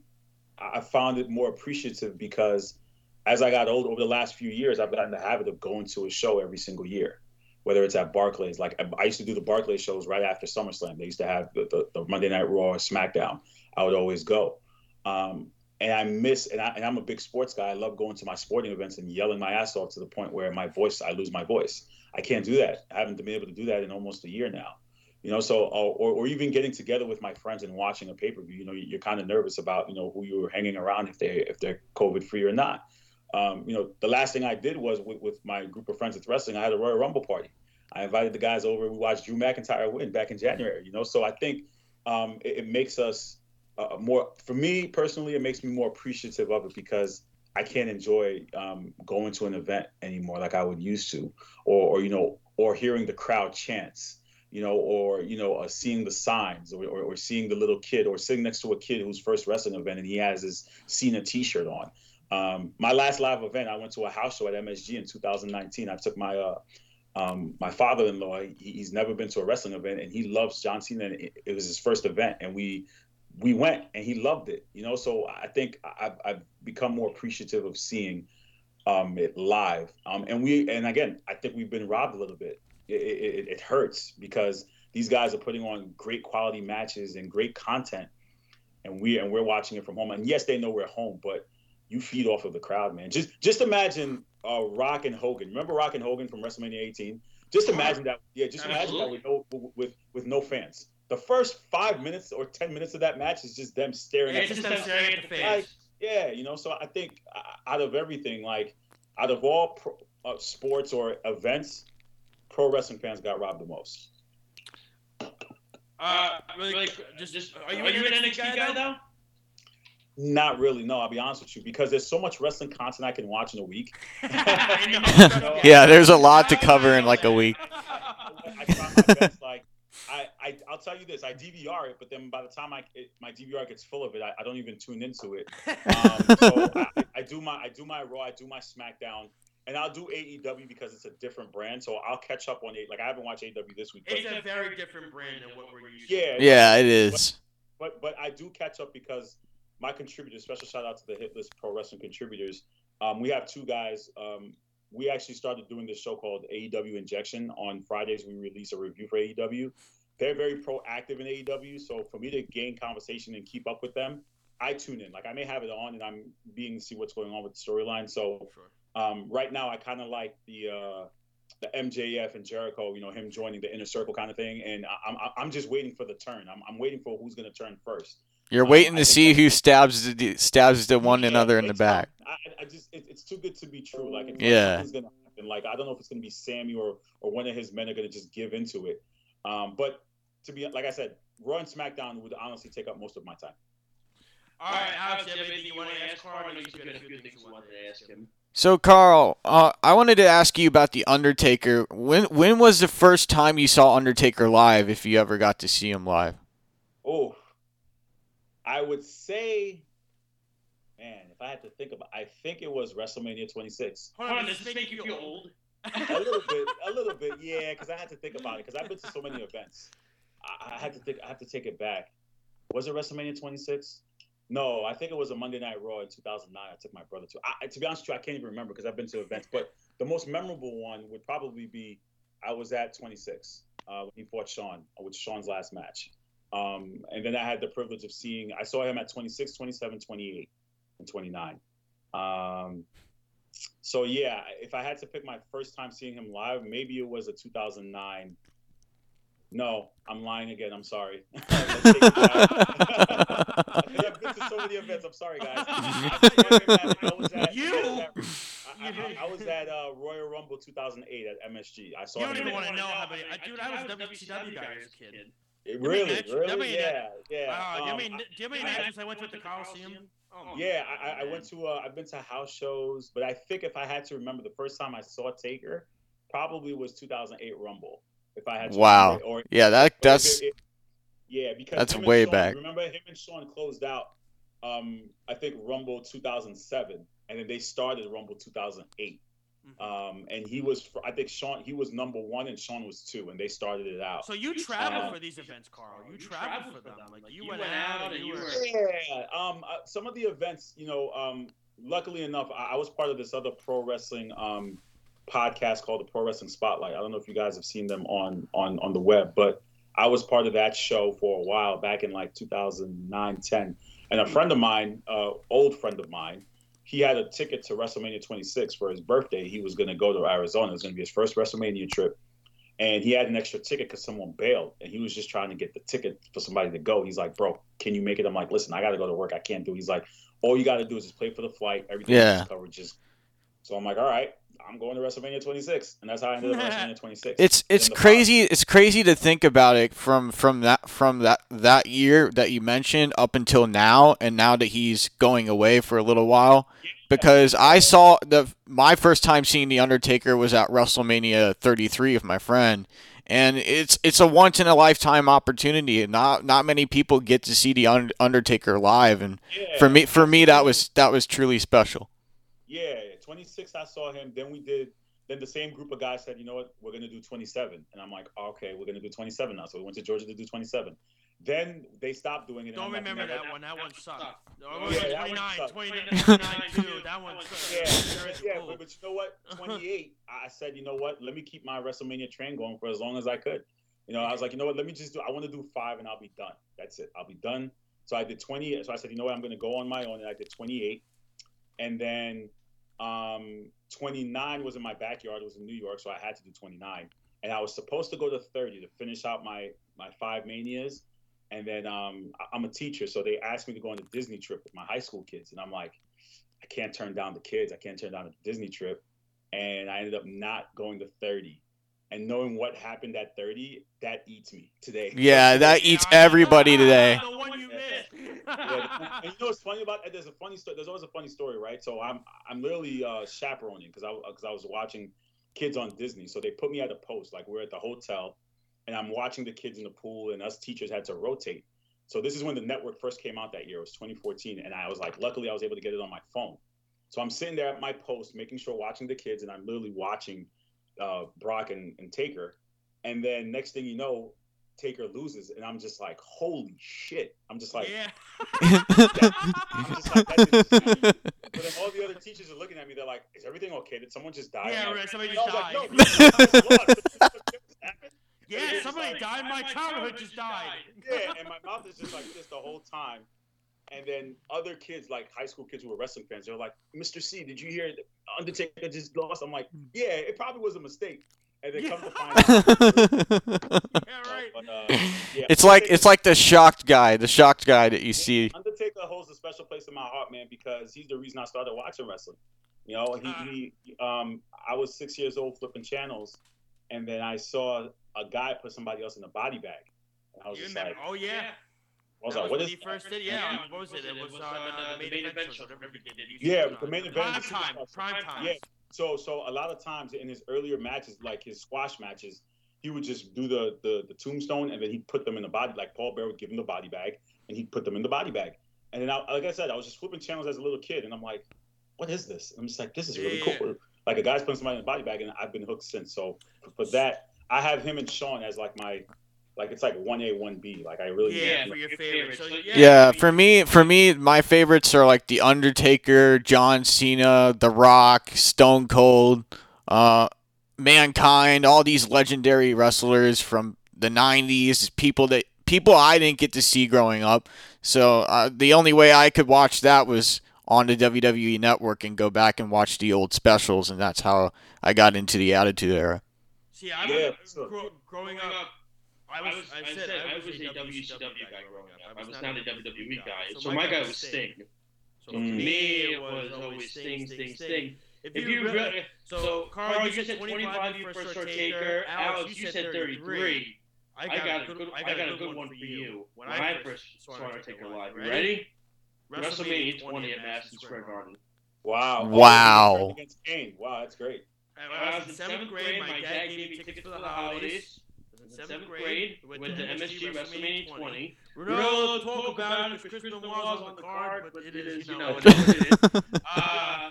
I found it more appreciative because as I got older over the last few years, I've gotten the habit of going to a show every single year, whether it's at Barclays. Like I used to do the Barclays shows right after SummerSlam. They used to have the, the, the Monday Night Raw or SmackDown. I would always go. Um, and I miss, and, I, am a big sports guy. I love going to my sporting events and yelling my ass off to the point where my voice, I lose my voice. I can't do that. I haven't been able to do that in almost a year now. You know, so or or even getting together with my friends and watching a pay per view. You know, you're kind of nervous about you know who you were hanging around if they if they're COVID free or not. Um, you know, the last thing I did was with, with my group of friends with wrestling. I had a Royal Rumble party. I invited the guys over. We watched Drew McIntyre win back in January. You know, so I think um, it, it, makes us uh, more. For me personally, it makes me more appreciative of it because I can't enjoy um, going to an event anymore like I would used to, or, or you know, or hearing the crowd chants, you know, or you know, uh, seeing the signs, or, or, or, seeing the little kid, or sitting next to a kid whose first wrestling event and he has his Cena T-shirt on. Um, my last live event, I went to a house show at MSG in 2019. I took my uh, um, my father-in-law. He, he's never been to a wrestling event, and he loves John Cena. And it, it was his first event, and we we went and he loved it you know so i think i've, I've become more appreciative of seeing um, it live um, and we and again i think we've been robbed a little bit it, it, it, hurts because these guys are putting on great quality matches and great content. And we and we're watching it from home. And yes they know we're home but you feed off of the crowd man. Just just imagine uh, rock and hogan. Remember rock and hogan from wrestlemania 18 just imagine that yeah just imagine that with no with with no fans. The first five minutes or ten minutes of that match is just them staring yeah, at just them staring at the face. Like, yeah, you know. So I think uh, out of everything, like out of all pro, uh, sports or events, pro wrestling fans got robbed the most. Uh, really, like, just, just are you, are you an NXT guy, guy though? Not really, no. I'll be honest with you because there's so much wrestling content I can watch in a week. yeah, there's a lot to cover in like a week. I try my best, like I, I I'll tell you this. I DVR it, but then by the time I it, my DVR gets full of it, I, I don't even tune into it. Um, so I, I, do my I do my Raw, I do my SmackDown, and I'll do AEW because it's a different brand. So I'll catch up on it. Like I haven't watched AEW this week. It's a very different brand than what we're used yeah, to. Yeah, it is. But, but, but I do catch up because my contributors. Special shout out to the Hit List Pro Wrestling contributors. Um, we have two guys. Um, we actually started doing this show called AEW Injection. On Fridays, we release a review for AEW. They're very proactive in AEW, so for me to gain conversation and keep up with them, I tune in. Like I may have it on and I'm being to see what's going on with the storyline. So um, right now, I kind of like the uh, the MJF and Jericho. You know, him joining the inner circle kind of thing, and I, am I'm just waiting for the turn. I'm I'm waiting for who's going to turn first. You're waiting um, to see who stabs the stabs the one yeah, another in the back. I, I just it, it's too good to be true. Like yeah, gonna happen. Like I don't know if it's going to be Sammy or or one of his men are going to just give into it. Um, but to be like I said, Raw and SmackDown would honestly take up most of my time. All right, Alex, do you have anything you want to ask Carl? I know you've got a few things you wanted to ask him. So, Carl, uh, I wanted to ask you about the Undertaker. When when was the first time you saw Undertaker live, if you ever got to see him live? Oh, I would say, man, if I had to think about, I think it was WrestleMania 26. Hold on, does this make you feel old? a little bit, a little bit, yeah. Because I had to think about it. Because I've been to so many events. I, I, had to think. I have to take it back. Was it WrestleMania 26? No, I think it was a Monday Night Raw in 2009. I took my brother to. I, to be honest with you, I can't even remember because I've been to events. But the most memorable one would probably be I was at 26 uh, when he fought Shawn, which Shawn's last match. Um, and then I had the privilege of seeing. I saw him at 26, 27, 28, and 29. Um, so yeah, if I had to pick my first time seeing him live, maybe it was a 2009. No, I'm lying again. I'm sorry. I've been to so many events. I'm sorry, guys. I was at, you. I, I, I, was at uh, Royal Rumble 2008 at MSG. I saw. You don't even want to know how many. I, dude, I was WCW guy as a kid. It really, really, yeah, yeah. Wow, um, do you mean do you mean matches I went to the Coliseum? Oh yeah, I, I, went to uh, I've been to house shows, but I think if I had to remember the first time I saw Taker, probably was 2008 Rumble. If I had to wow, or, yeah, that that's it, it, yeah, because that's way Shawn, back. Remember him and Shawn closed out, um, I think Rumble 2007, and then they started Rumble 2008. Mm-hmm. Um, and he was, I think Shawn, he was number one, and Shawn was two, and they started it out. So you travel uh, for these events, Carl. You, you traveled, traveled for them. Like, like you, you, went, went out, and you were. Yeah. Um, uh, some of the events, you know, um, luckily enough, I, I, was part of this other pro wrestling um podcast called the Pro Wrestling Spotlight. I don't know if you guys have seen them on on on the web, but I was part of that show for a while back in like 2009, 10. And a friend of mine, uh, old friend of mine, he had a ticket to WrestleMania 26 for his birthday. He was going to go to Arizona. It was going to be his first WrestleMania trip. and he had an extra ticket because someone bailed, and he was just trying to get the ticket for somebody to go. He's like, "Bro, can you make it?" I'm like, "Listen, I got to go to work. I can't do." It. He's like, "All you got to do is just pay for the flight. Everything Yeah. is covered." Just so I'm like, "All right, I'm going to WrestleMania 26," and that's how I ended up WrestleMania 26. It's it's crazy. It's crazy to think about it from from that from that that year that you mentioned up until now, and now that he's going away for a little while. Because I saw the my first time seeing the Undertaker was at WrestleMania 33 with my friend, and it's it's a once in a lifetime opportunity, and not not many people get to see the Undertaker live, and for me for me that was that was truly special. Yeah, 26, I saw him. Then we did. Then the same group of guys said, "You know what? We're gonna do 27." And I'm like, "Okay, we're gonna do 27 now." So we went to Georgia to do 27. Then they stopped doing it. Don't I'm like, remember that one. That one sucked. Oh, Yeah, that one 29, sucked. 29, 29, too. That one sucked. Yeah, yeah, but, but you know what? 28, I said, you know what? Let me keep my WrestleMania train going for as long as I could. You know, I was like, you know what? Let me just do. I want to do five, and I'll be done. That's it. I'll be done. So I did 20. So I said, you know what? I'm going to go on my own, and I did 28, and then um, 29 was in my backyard. It was in New York, so I had to do 29. And I was supposed to go to 30 to finish out my my five manias. And then um, I'm a teacher, so they asked me to go on a Disney trip with my high school kids, and I'm like, I can't turn down the kids. I can't turn down a Disney trip. And I ended up not going to 30. And knowing what happened at 30, that eats me today. Yeah, that eats everybody today. The one you missed. Yeah, and you know what's funny about it? There's a funny story. There's always a funny story, right? So I'm I'm literally uh, chaperoning because I because I was watching kids on Disney. So they put me at a post, like we're at the hotel, and I'm watching the kids in the pool, and us teachers had to rotate. So this is when the network first came out that year. It was 2014, and I was like, luckily I was able to get it on my phone. So I'm sitting there at my post, making sure watching the kids, and I'm literally watching uh, Brock and, and Taker. And then next thing you know, Taker loses, and I'm just like, holy shit! I'm just like, yeah. I'm just like, that is insane. but then all the other teachers are looking at me. They're like, "Is everything okay? Did someone just die?" Yeah, right, somebody just was like, died. "No, Yeah, somebody like- died. My childhood just died. yeah, and my mouth is just like this the whole time. And then other kids, like high school kids who were wrestling fans, they're like, "Mr. C, did you hear that Undertaker just lost?" I'm like, "Yeah, it probably was a mistake." And they come to find out. But, uh, yeah, It's like it's like the shocked guy, the shocked guy that you see. Undertaker holds a special place in my heart, man, because he's the reason I started watching wrestling. You know, he, he um, I was six years old flipping channels, and then I saw a guy put somebody else in a body bag, and I was You just remember? like, Oh yeah. I was That like, was what when is he that? first did? Yeah. What was it? It was uh, the main event show. Whatever he did. He Yeah, the main event. Prime time. Prime time. Yeah. So so a lot of times in his earlier matches, like his squash matches, he would just do the the, the tombstone and then he'd put them in the body. Like Paul Bearer would give him the body bag and he'd put them in the body bag. And then I, like I said, I was just flipping channels as a little kid, and I'm like, what is this? I'm just like, this is really Yeah. cool. Like a guy's putting somebody in a body bag, and I've been hooked since. So for that, I have him and Sean as like my. Like it's like one A, one B. Like I really Yeah, like, for your favorite. So yeah. Yeah, for me, for me, my favorites are like the Undertaker, John Cena, The Rock, Stone Cold, uh, Mankind, all these legendary wrestlers from the '90s. People that people I didn't get to see growing up. So uh, the only way I could watch that was on the WWE Network and go back and watch the old specials, and that's how I got into the Attitude Era. See, I Yeah, was grow, growing up. I was, I said I was a WCW guy growing up. I was not a WWE guy. So my guy was Sting. So So for for me, mm. me, it it was was always Sting, Sting, Sting. If If you you really, really, so Carl, you said 25 you you first first saw Taker. Taker. Alex, you said 33. I got a good, I got a good one for you. When I first saw Undertaker live, you ready? WrestleMania 20 at Madison Square Garden. Wow. Wow. Against Wow, that's great. When I was in seventh grade, my dad gave me tickets for the holidays. In seventh grade, we went to MSG WrestleMania 20. We don't talk about it because Chris Benoit was on the card, but it is, you know, it it is is. what it is. Uh,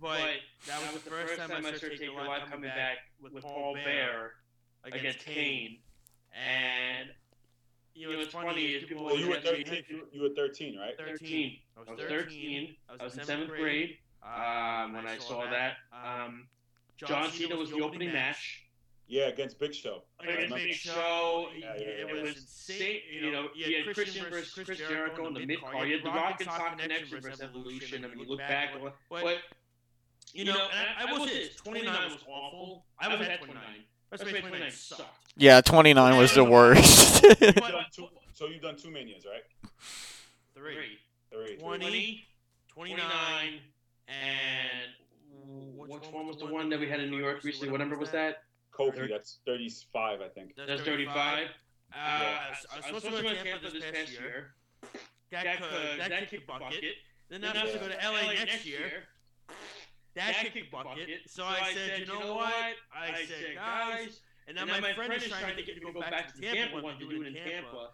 But but that was the first time I started taking a live coming back with Paul Bearer against Kane. And, you know, it's funny is people Well, you were always ask me, 13. You, you were 13, right? 13. I was 13. I was in seventh grade um, when I saw that. Um, John Cena was the opening match. Yeah, against Big Show. Against. Big Show, Yeah, yeah, it yeah. was insane. You know, you had Christian versus Chris Jericho in the mid card. You had The Rock and Sock Connection versus Evolution. I mean, you look back, but You know, I, I will say this: 29 was awful. I was at 29. WrestleMania 29 sucked. Yeah, 29 was the worst. You've done two- so you've done two manias, right? Three. Three. 20, 29, and Which one was the one that we had in New York recently? What number was that? Kofi, that's 35, I think. That's 35. Uh, I I was was supposed to go to Tampa this past year. That, That could, could- that, that kicked kicked bucket. bucket. Then Then I have to I go to was LA, LA next next year. year. That, That kicked kicked bucket. bucket. So, I said, you know what? I, said, guys. And now my, friend is trying to get me to go back to Tampa. Want to do it in Tampa.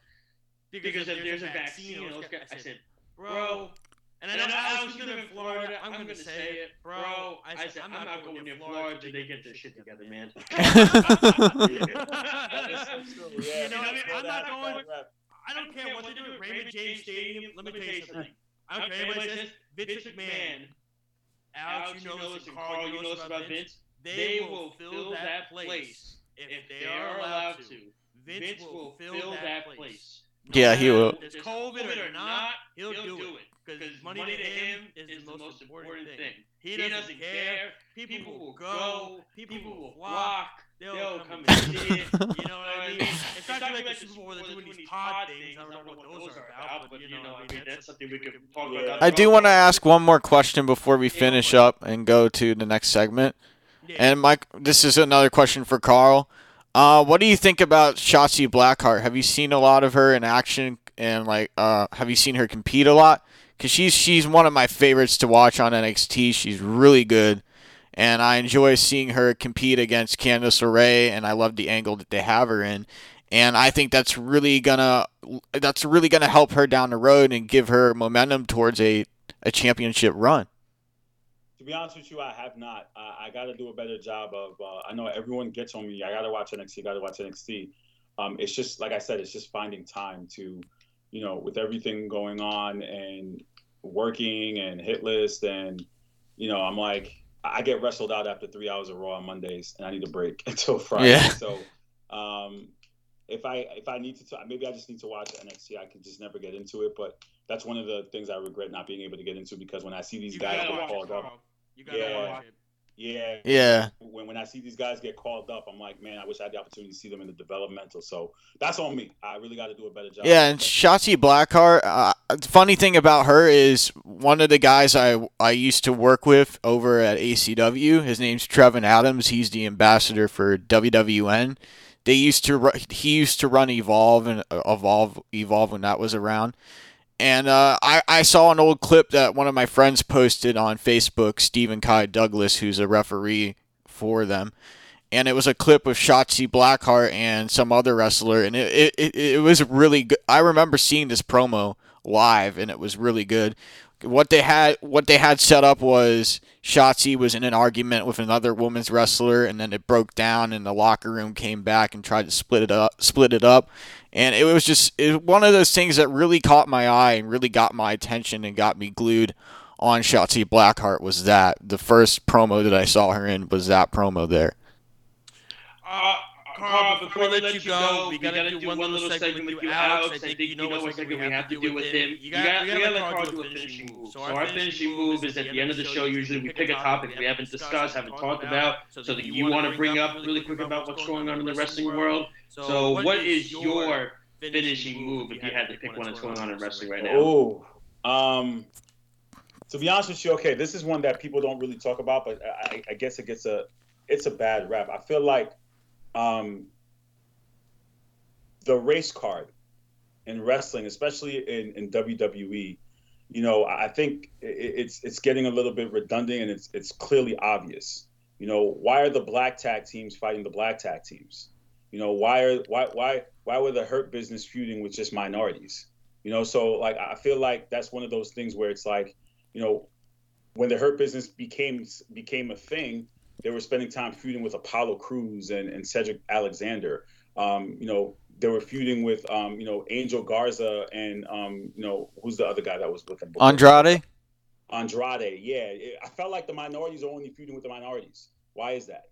Because if there's a vaccine, those those guys- guys, I said, bro. Bro. And I know Alex live in Florida. I'm, gonna say it, bro. I said, I'm not going to Florida till they get their shit together, man. You know, I mean, I'm not going. I don't care what they do at Raymond James Stadium. Let me tell you something. I don't care anybody says Vince McMahon. Alex, you know this, and Carl, you know this about Vince. They will fill that place if they are allowed to. Vince will fill that place. Yeah, he will. There's COVID or not, he'll do it. Because money to him is the most important thing. He doesn't care. People will go. People will walk. They'll come and see it. You know what I mean? It's not like the Super Bowl they're doing these pod things. I don't know what those are about, but you know, I mean, That's something we could talk about. I do want to ask one more question before we finish up and go to the next segment. And Mike, this is another question for Carl. Uh, what do you think about Shotzi Blackheart? Have you seen a lot of her in action, and like, uh, have you seen her compete a lot? Because she's she's one of my favorites to watch on NXT. She's really good, and I enjoy seeing her compete against Candice LeRae, and I love the angle that they have her in. And I think that's really gonna that's really gonna help her down the road and give her momentum towards a, a championship run. To be honest with you, I have not. I, I got to do a better job of. Uh, I know everyone gets on me. I got to watch NXT. Got to watch NXT. Um, it's just like I said. It's just finding time to, you know, with everything going on and working and hit list and, you know, I'm like I get wrestled out after three hours of Raw on Mondays, and I need a break until Friday. Yeah. So, um, if I if I need to, maybe I just need to watch NXT. I could just never get into it, but that's one of the things I regret not being able to get into because when I see these You guys gotta get watch it, called up, You gotta yeah, watch it. Yeah, Yeah. When when I see these guys get called up, I'm like, man, I wish I had the opportunity to see them in the developmental. So that's on me. I really got to do a better job. Yeah, and Shotzi Blackheart. Uh, the funny thing about her is one of the guys I I used to work with over at ACW. His name's Trevin Adams. He's the ambassador for WWN. They used to he used to run Evolve and uh, Evolve Evolve when that was around. And uh, I, I saw an old clip that one of my friends posted on Facebook, Stephen Kai Douglas, who's a referee for them. And it was a clip of Shotzi Blackheart and some other wrestler. And it, it, it, was really good. I remember seeing this promo live, and it was really good. What they had what they had set up was Shotzi was in an argument with another women's wrestler, and then it broke down, and the locker room came back and tried to split it up. Split it up, and it was just it one of those things that really caught my eye and really got my attention and got me glued on Shotzi Blackheart. Was that the first promo that I saw her in? Was that promo there? Uh, Carl, before we let you go, we gotta do one little segment with you, Alex. I think you know what segment we have to do with him. You gotta, we gotta let Carl do a finishing move. So our finishing move is at the end of the show. Usually we pick a topic we haven't discussed, haven't talked about, so that you want to bring up really quick about what's going on in the wrestling world. So what is your finishing move if you had to pick one that's going on in wrestling right now? Oh, um, to be honest with you, okay, this is one that people don't really talk about, but I, I guess it gets a, it's a bad rap. I feel like, um, the race card in wrestling, especially in, in WWE, you know, I think it, it's it's getting a little bit redundant and it's it's clearly obvious. You know, why are the black tag teams fighting the black tag teams? You know, why are why why why were the hurt business feuding with just minorities? You know, so like I feel like that's one of those things where it's like, you know, when the hurt business became became a thing, they were spending time feuding with Apollo Crews and, and Cedric Alexander. Um, you know, they were feuding with um, you know Angel Garza and um, you know who's the other guy that was with them? Andrade. Andrade, yeah. It- I felt like the minorities are only feuding with the minorities. Why is that?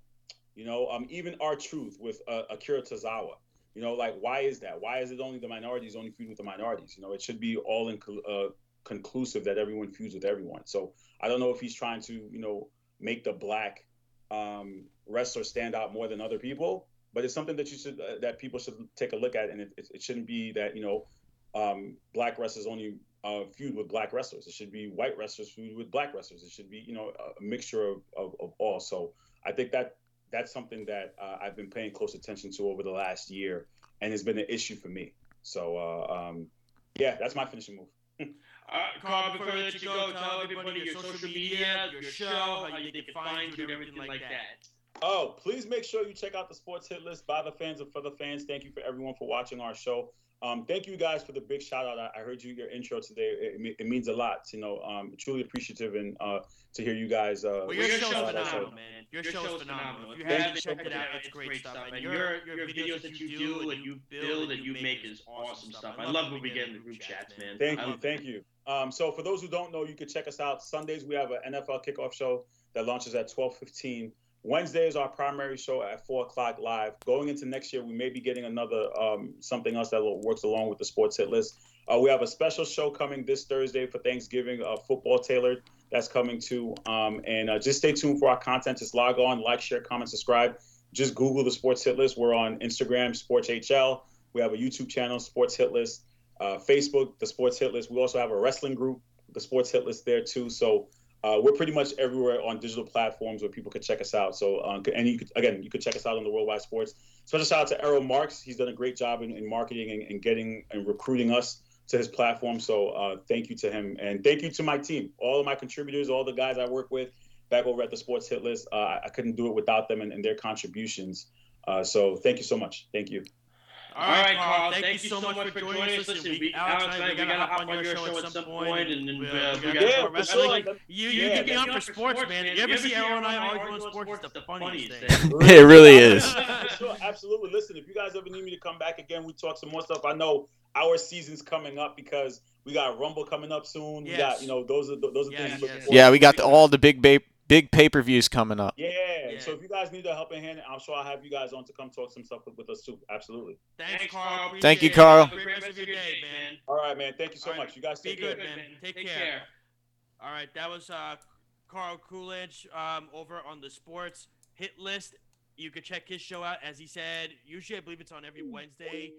You know, um, even R-Truth with uh, Akira Tozawa. You know, like why is that? Why is it only the minorities only feuding with the minorities? You know, it should be all in, uh, conclusive that everyone feuds with everyone. So I don't know if he's trying to, you know, make the black um, wrestler stand out more than other people. but it's something that you should uh, that people should take a look at, and it, it, shouldn't be that you know um, black wrestlers only uh, feud with black wrestlers. It should be white wrestlers feud with black wrestlers. It should be you know a mixture of, of, of all. So I think that that's something that uh, I've been paying close attention to over the last year, and it's been an issue for me. So uh, um, yeah, that's my finishing move. Uh, Carl, before I let you go, tell everybody your social media, your show, how you, they can find you, everything like that. Oh, please make sure you check out the sports hit list by the fans and for the fans. Thank you for everyone for watching our show. Um, thank you guys for the big shout out. I, heard you your intro today. It, it, means a lot. You know, um, truly appreciative and uh, to hear you guys. Uh, well, your show's phenomenal, man. Your, your show's phenomenal. If you haven't checked it out, it's great stuff. And your your videos that you do and you build and you make is awesome stuff. I love when we get in the group chats, man. Thank you, thank you. Um, so for those who don't know, you can check us out Sundays. We have an NFL kickoff show that launches at 12:15 Wednesday is our primary show at four o'clock live. Going into next year, we may be getting another um, something else that works along with the sports hit list. Uh, we have a special show coming this Thursday for Thanksgiving, uh, football tailored. That's coming too. Um, and uh, just stay tuned for our content. Just log on, like, share, comment, subscribe. Just Google the sports hit list. We're on Instagram, Sports HL. We have a YouTube channel, Sports Hit List. Uh, Facebook, the Sports Hit List. We also have a wrestling group, the Sports Hit List there too. So uh, we're pretty much everywhere on digital platforms where people could check us out. So, um, and you could, again, you could check us out on the Worldwide Sports. Special shout out to Errol Marks. He's done a great job in, in marketing and, and, getting and recruiting us to his platform. So, uh, thank you to him. And thank you to my team, all of my contributors, all the guys I work with back over at the Sports Hit List. Uh, I couldn't do it without them and, and their contributions. Uh, so, thank you so much. Thank you. All right, Carl. Thank, thank you so much for joining us. Listen, we, Alex, we gotta hop on your show at some point, and then uh, we gotta yeah, for sure. Like, you you yeah, get me on for sports, man. You ever see Errol and I argue on sports? It's the funniest thing. It really is. sure, absolutely. Listen, if you guys ever need me to come back again, we talk some more stuff. I know our season's coming up because we got Rumble coming up soon. We got you know those are those are yes, things. Yes. Yeah, we got the, all the big ba- big pay per views coming up. Yeah. Yeah. So if you guys need a helping hand, I'm sure I'll have you guys on to come talk some stuff with, with us too. Absolutely. Thanks, Carl. Thank you, Carl. Day, All right, man. Thank you so right. much. You guys take Be care. good, man. Take, take care. care. All right, that was uh, Carl Coolidge um, over on the sports hit list. You could check his show out, as he said. Usually, I believe it's on every Wednesday.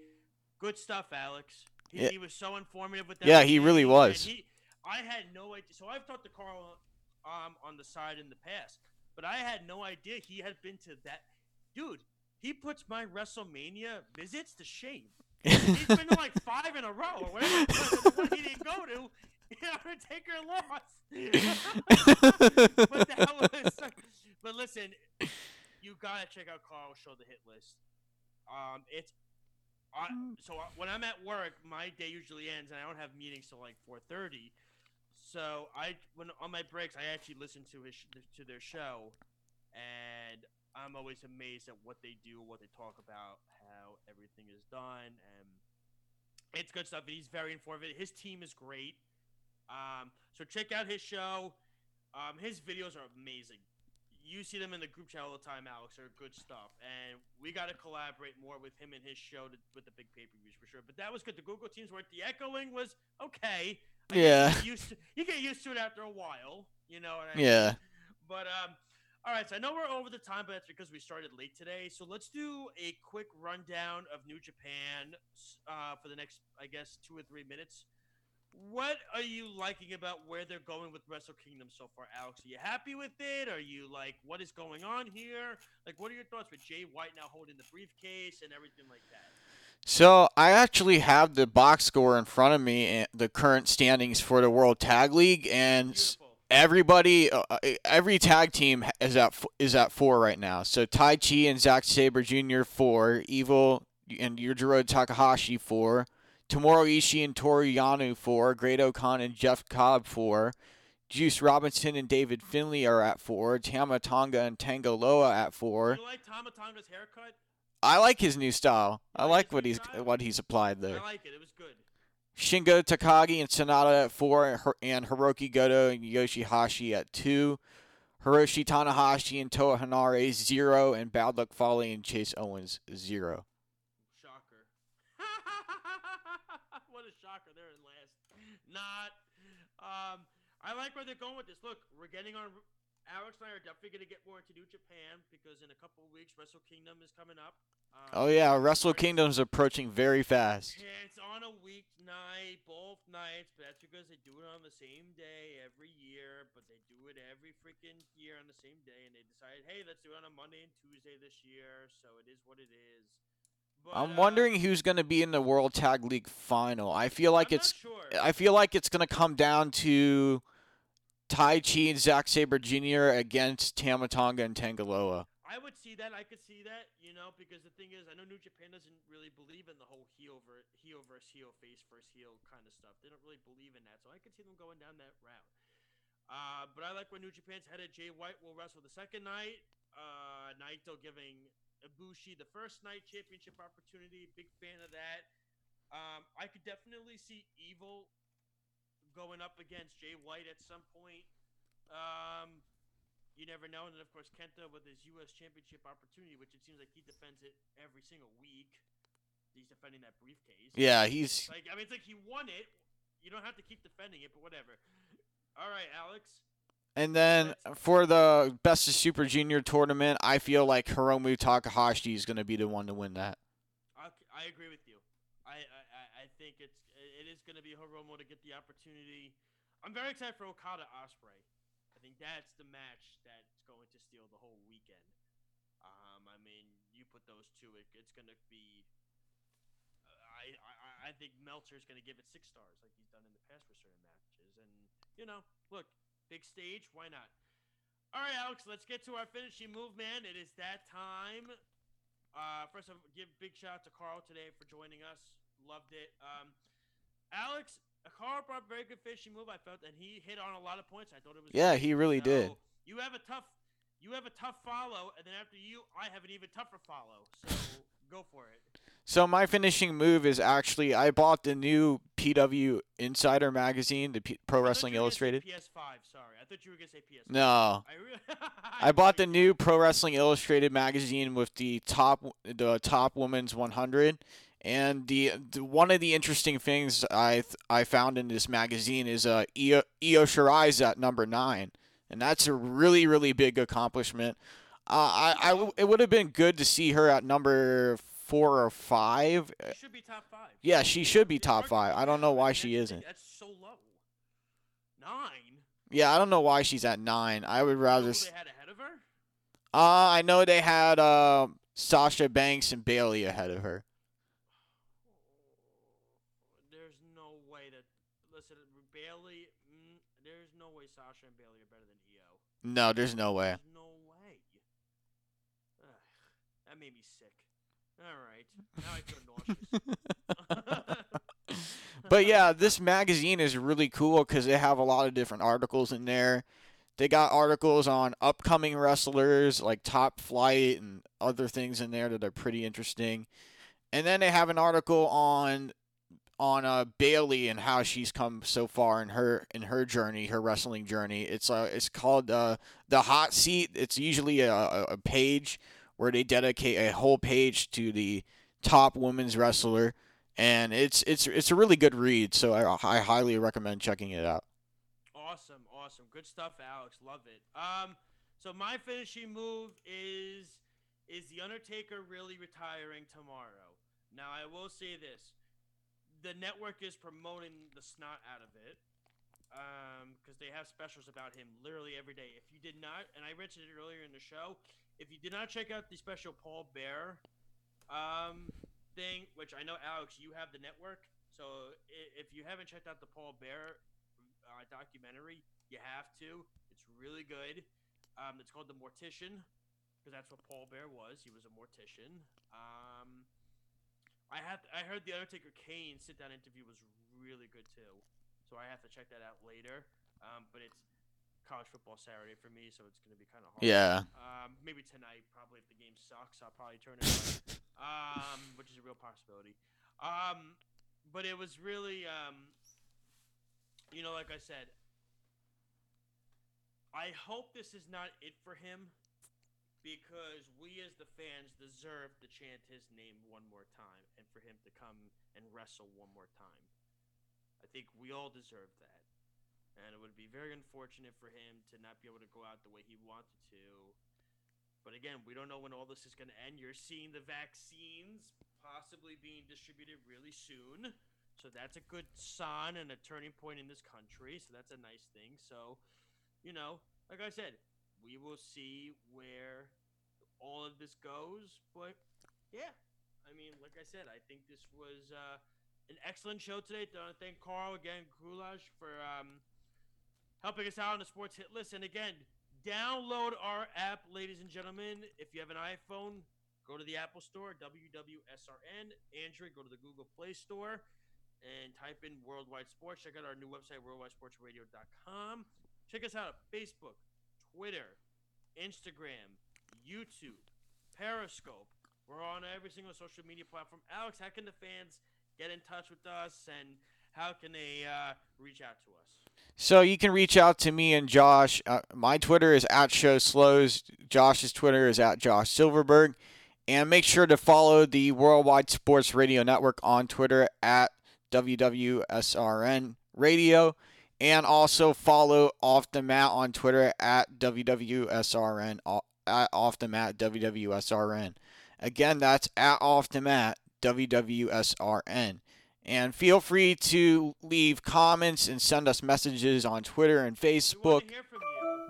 Good stuff, Alex. He, yeah. he was so informative with that. Yeah, he really was. He, I had no idea. So I've talked to Carl um, on the side in the past. But I had no idea he had been to that. Dude, he puts my WrestleMania visits to shame. He's been to like five in a row or whatever. the one he didn't go to, Undertaker lost. but that was. But listen, you gotta check out Carl's show, the hit list. Um, it's. I, so when I'm at work, my day usually ends, and I don't have meetings till like 4:30. So I, when on my breaks, I actually listen to his to their show, and I'm always amazed at what they do, what they talk about, how everything is done, and it's good stuff. He's very informative. His team is great. Um, so check out his show. Um, his videos are amazing. You see them in the group chat all the time, Alex. They're good stuff, and we got to collaborate more with him and his show to, with the big pay per views for sure. But that was good. The Google teams were the echoing was okay. I yeah. You get, used to, you get used to it after a while, you know what I mean? Yeah. But um, all right. So I know we're over the time, but that's because we started late today. So let's do a quick rundown of New Japan uh, for the next, I guess, two or three minutes. What are you liking about where they're going with Wrestle Kingdom so far, Alex? Are you happy with it? Are you like, what is going on here? Like, what are your thoughts with Jay White now holding the briefcase and everything like that? So I actually have the box score in front of me, and the current standings for the World Tag League, and Beautiful. everybody, uh, uh every tag team is at is at four right now. So Taichi and Zack Sabre Jr. four, Evil and Yujiro Takahashi four, Tomohiro Ishii and Toru Yano four, Great-O-Khan and Jeff Cobb four. Juice Robinson and David Finlay are at four. Tama Tonga and Tanga Loa at four. Do you like Tama Tonga's haircut? I like his new style. I like what he's what he's applied there. I like it. It was good. Shingo Takagi and Sanada at four, and Hiroki Goto and Yoshihashi at two. Hiroshi Tanahashi and Toa Henare zero, and Bad Luck Fale and Chase Owens zero. Shocker! what a shocker! They're in last. Not. Um, I like where they're going with this. Look, we're getting our Alex and I are definitely going to get more into New Japan because in a couple of weeks, Wrestle Kingdom is coming up. Um, oh yeah, Wrestle Kingdom's approaching very fast. It's on a weeknight, both nights, but that's because they do it on the same day every year. But they do it every freaking year on the same day, and they decided, hey, let's do it on a Monday and Tuesday this year. So it is what it is. But, I'm uh, wondering who's going to be in the World Tag League final. I feel like I'm it's sure. I feel like it's going to come down to Taichi and Zack Sabre Jr. against Tama Tonga and Tanga Loa. I would see that. I could see that, you know, because the thing is, I know New Japan doesn't really believe in the whole heel over heel versus heel, face versus heel kind of stuff. They don't really believe in that, so I could see them going down that route. Uh, but I like where New Japan's headed. Jay White will wrestle the second night. Uh, Naito giving Ibushi the first night championship opportunity. Big fan of that. Um, I could definitely see Evil going up against Jay White at some point. Um, you never know. And then, of course, Kenta with his U.S. Championship opportunity, which it seems like he defends it every single week. He's defending that briefcase. Yeah, he's like I mean, it's like he won it. You don't have to keep defending it, but whatever. All right, Alex. And then for the Best of Super Junior tournament, I feel like Hiromu Takahashi is going to be the one to win that. I, I agree with I, think it's it is going to be Hiromu to get the opportunity. I'm very excited for Okada Ospreay. I think that's the match that's going to steal the whole weekend. Um, I mean, you put those two, it, it's going to be. Uh, I, I I think Meltzer's going to give it six stars like he's done in the past for certain matches, and you know, look, big stage, why not? All right, Alex, let's get to our finishing move, man. It is that time. Uh, first, I'll give big shout out to Carl today for joining us. Loved it. Um, Alex, Carl brought a very good finishing move. I felt, and he hit on a lot of points. I thought it was. Yeah, great. he really so, did. You have a tough, you have a tough follow, and then after you, I have an even tougher follow. So go for it. So my finishing move is actually I bought the new PW Insider magazine, the P- Pro Wrestling Illustrated. PS5, sorry. I thought you were gonna say PS5. No. I, re- I bought the new Pro Wrestling Illustrated magazine with the top the top women's 100 and the, the, one of the interesting things I I found in this magazine is uh Io, Io Shirai's at number nine, and that's a really really big accomplishment. Uh, I, I it would have been good to see her at number four or five. She should be top five. Yeah, she should be top five. I don't know why she isn't. That's so low. Nine. Yeah, I don't know why she's at nine. I would rather. They had ahead of her. Uh, I know they had uh, Sasha Banks and Bayley ahead of her. listen, Bayley. Mm, there's no way Sasha and Bayley are better than Io. No, there's no way. There's no way. Ugh, that made me sick. All right, now I feel nauseous. but yeah, this magazine is really cool because they have a lot of different articles in there. They got articles on upcoming wrestlers like Top Flight and other things in there that are pretty interesting. And then they have an article on on uh, Bayley and how she's come so far in her in her journey, her wrestling journey. It's uh, it's called uh, the hot seat. It's usually a, a page where they dedicate a whole page to the top women's wrestler, and it's it's it's a really good read. So I, I highly recommend checking it out. Awesome, awesome, good stuff, Alex. Love it. Um, so my finishing move is is the Undertaker really retiring tomorrow? Now I will say this the network is promoting the snot out of it because um, they have specials about him literally every day. If you did not, and I mentioned it earlier in the show, if you did not check out the special Paul Bearer um, thing, which I know Alex, you have the network, so if you haven't checked out the Paul Bearer uh, documentary, you have to. It's really good. Um, it's called The Mortician because that's what Paul Bearer was. He was a mortician. Um, I have I heard the Undertaker Kane sit down interview was really good too, so I have to check that out later. Um, but it's college football Saturday for me, so it's gonna be kind of hard. Yeah. Um, maybe tonight, probably if the game sucks, I'll probably turn it on, um, which is a real possibility. Um, but it was really, um, you know, like I said, I hope this is not it for him because we as the fans deserve to chant his name one more time for him to come and wrestle one more time. I think we all deserve that. and it would be very unfortunate for him to not be able to go out the way he wanted to. But again, we don't know when all this is going to end. You're seeing the vaccines possibly being distributed really soon. So that's a good sign and a turning point in this country. So that's a nice thing. So, you know, like I said, we will see where all of this goes. But yeah, I mean, like I said, I think this was uh, an excellent show today. I want to thank Carl again, Goulash, for um, helping us out on the sports hit list. And again, download our app, ladies and gentlemen. If you have an iPhone, go to the Apple Store, WWSRN. Android, go to the Google Play Store and type in Worldwide Sports. Check out our new website, worldwidesportsradio.com. Check us out on Facebook, Twitter, Instagram, YouTube, Periscope. We're on every single social media platform. Alex, how can the fans get in touch with us and how can they uh, reach out to us? So you can reach out to me and Josh. Uh, my Twitter is at Show Slows. Josh's Twitter is at Josh Silverberg. And make sure to follow the Worldwide Sports Radio Network on Twitter at WWSRN Radio. And also follow Off the Mat on Twitter at WWSRN, at Off the Mat WWSRN. Again, that's at Off the Mat WWSRN. And feel free to leave comments and send us messages on Twitter and Facebook.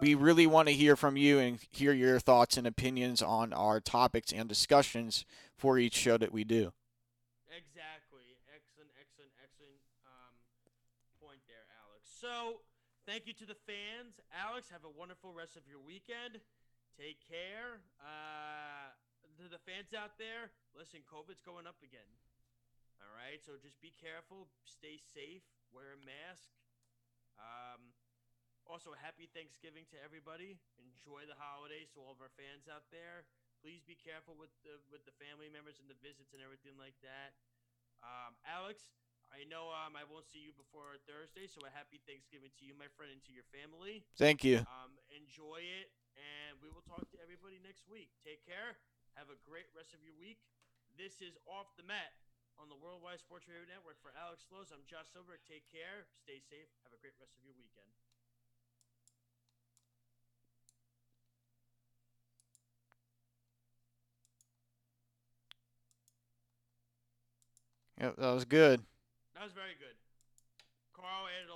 We, we really want to hear from you and hear your thoughts and opinions on our topics and discussions for each show that we do. Exactly. Excellent, excellent, excellent um, point there, Alex. So, thank you to the fans. Alex, have a wonderful rest of your weekend. Take care. Uh, to the fans out there, listen, COVID's going up again. All right, so just be careful, stay safe, wear a mask. Um, also, happy Thanksgiving to everybody. Enjoy the holidays to all of our fans out there. Please be careful with the with the family members and the visits and everything like that. Um, Alex, I know um, I won't see you before Thursday, so a happy Thanksgiving to you, my friend, and to your family. Thank you. Um, enjoy it, and we will talk to everybody next week. Take care. Have a great rest of your week. This is Off the Mat on the Worldwide Sports Radio Network. For Alex Lowe's, I'm Josh Silver. Take care, stay safe, have a great rest of your weekend. Yep, that was good. That was very good. Carl added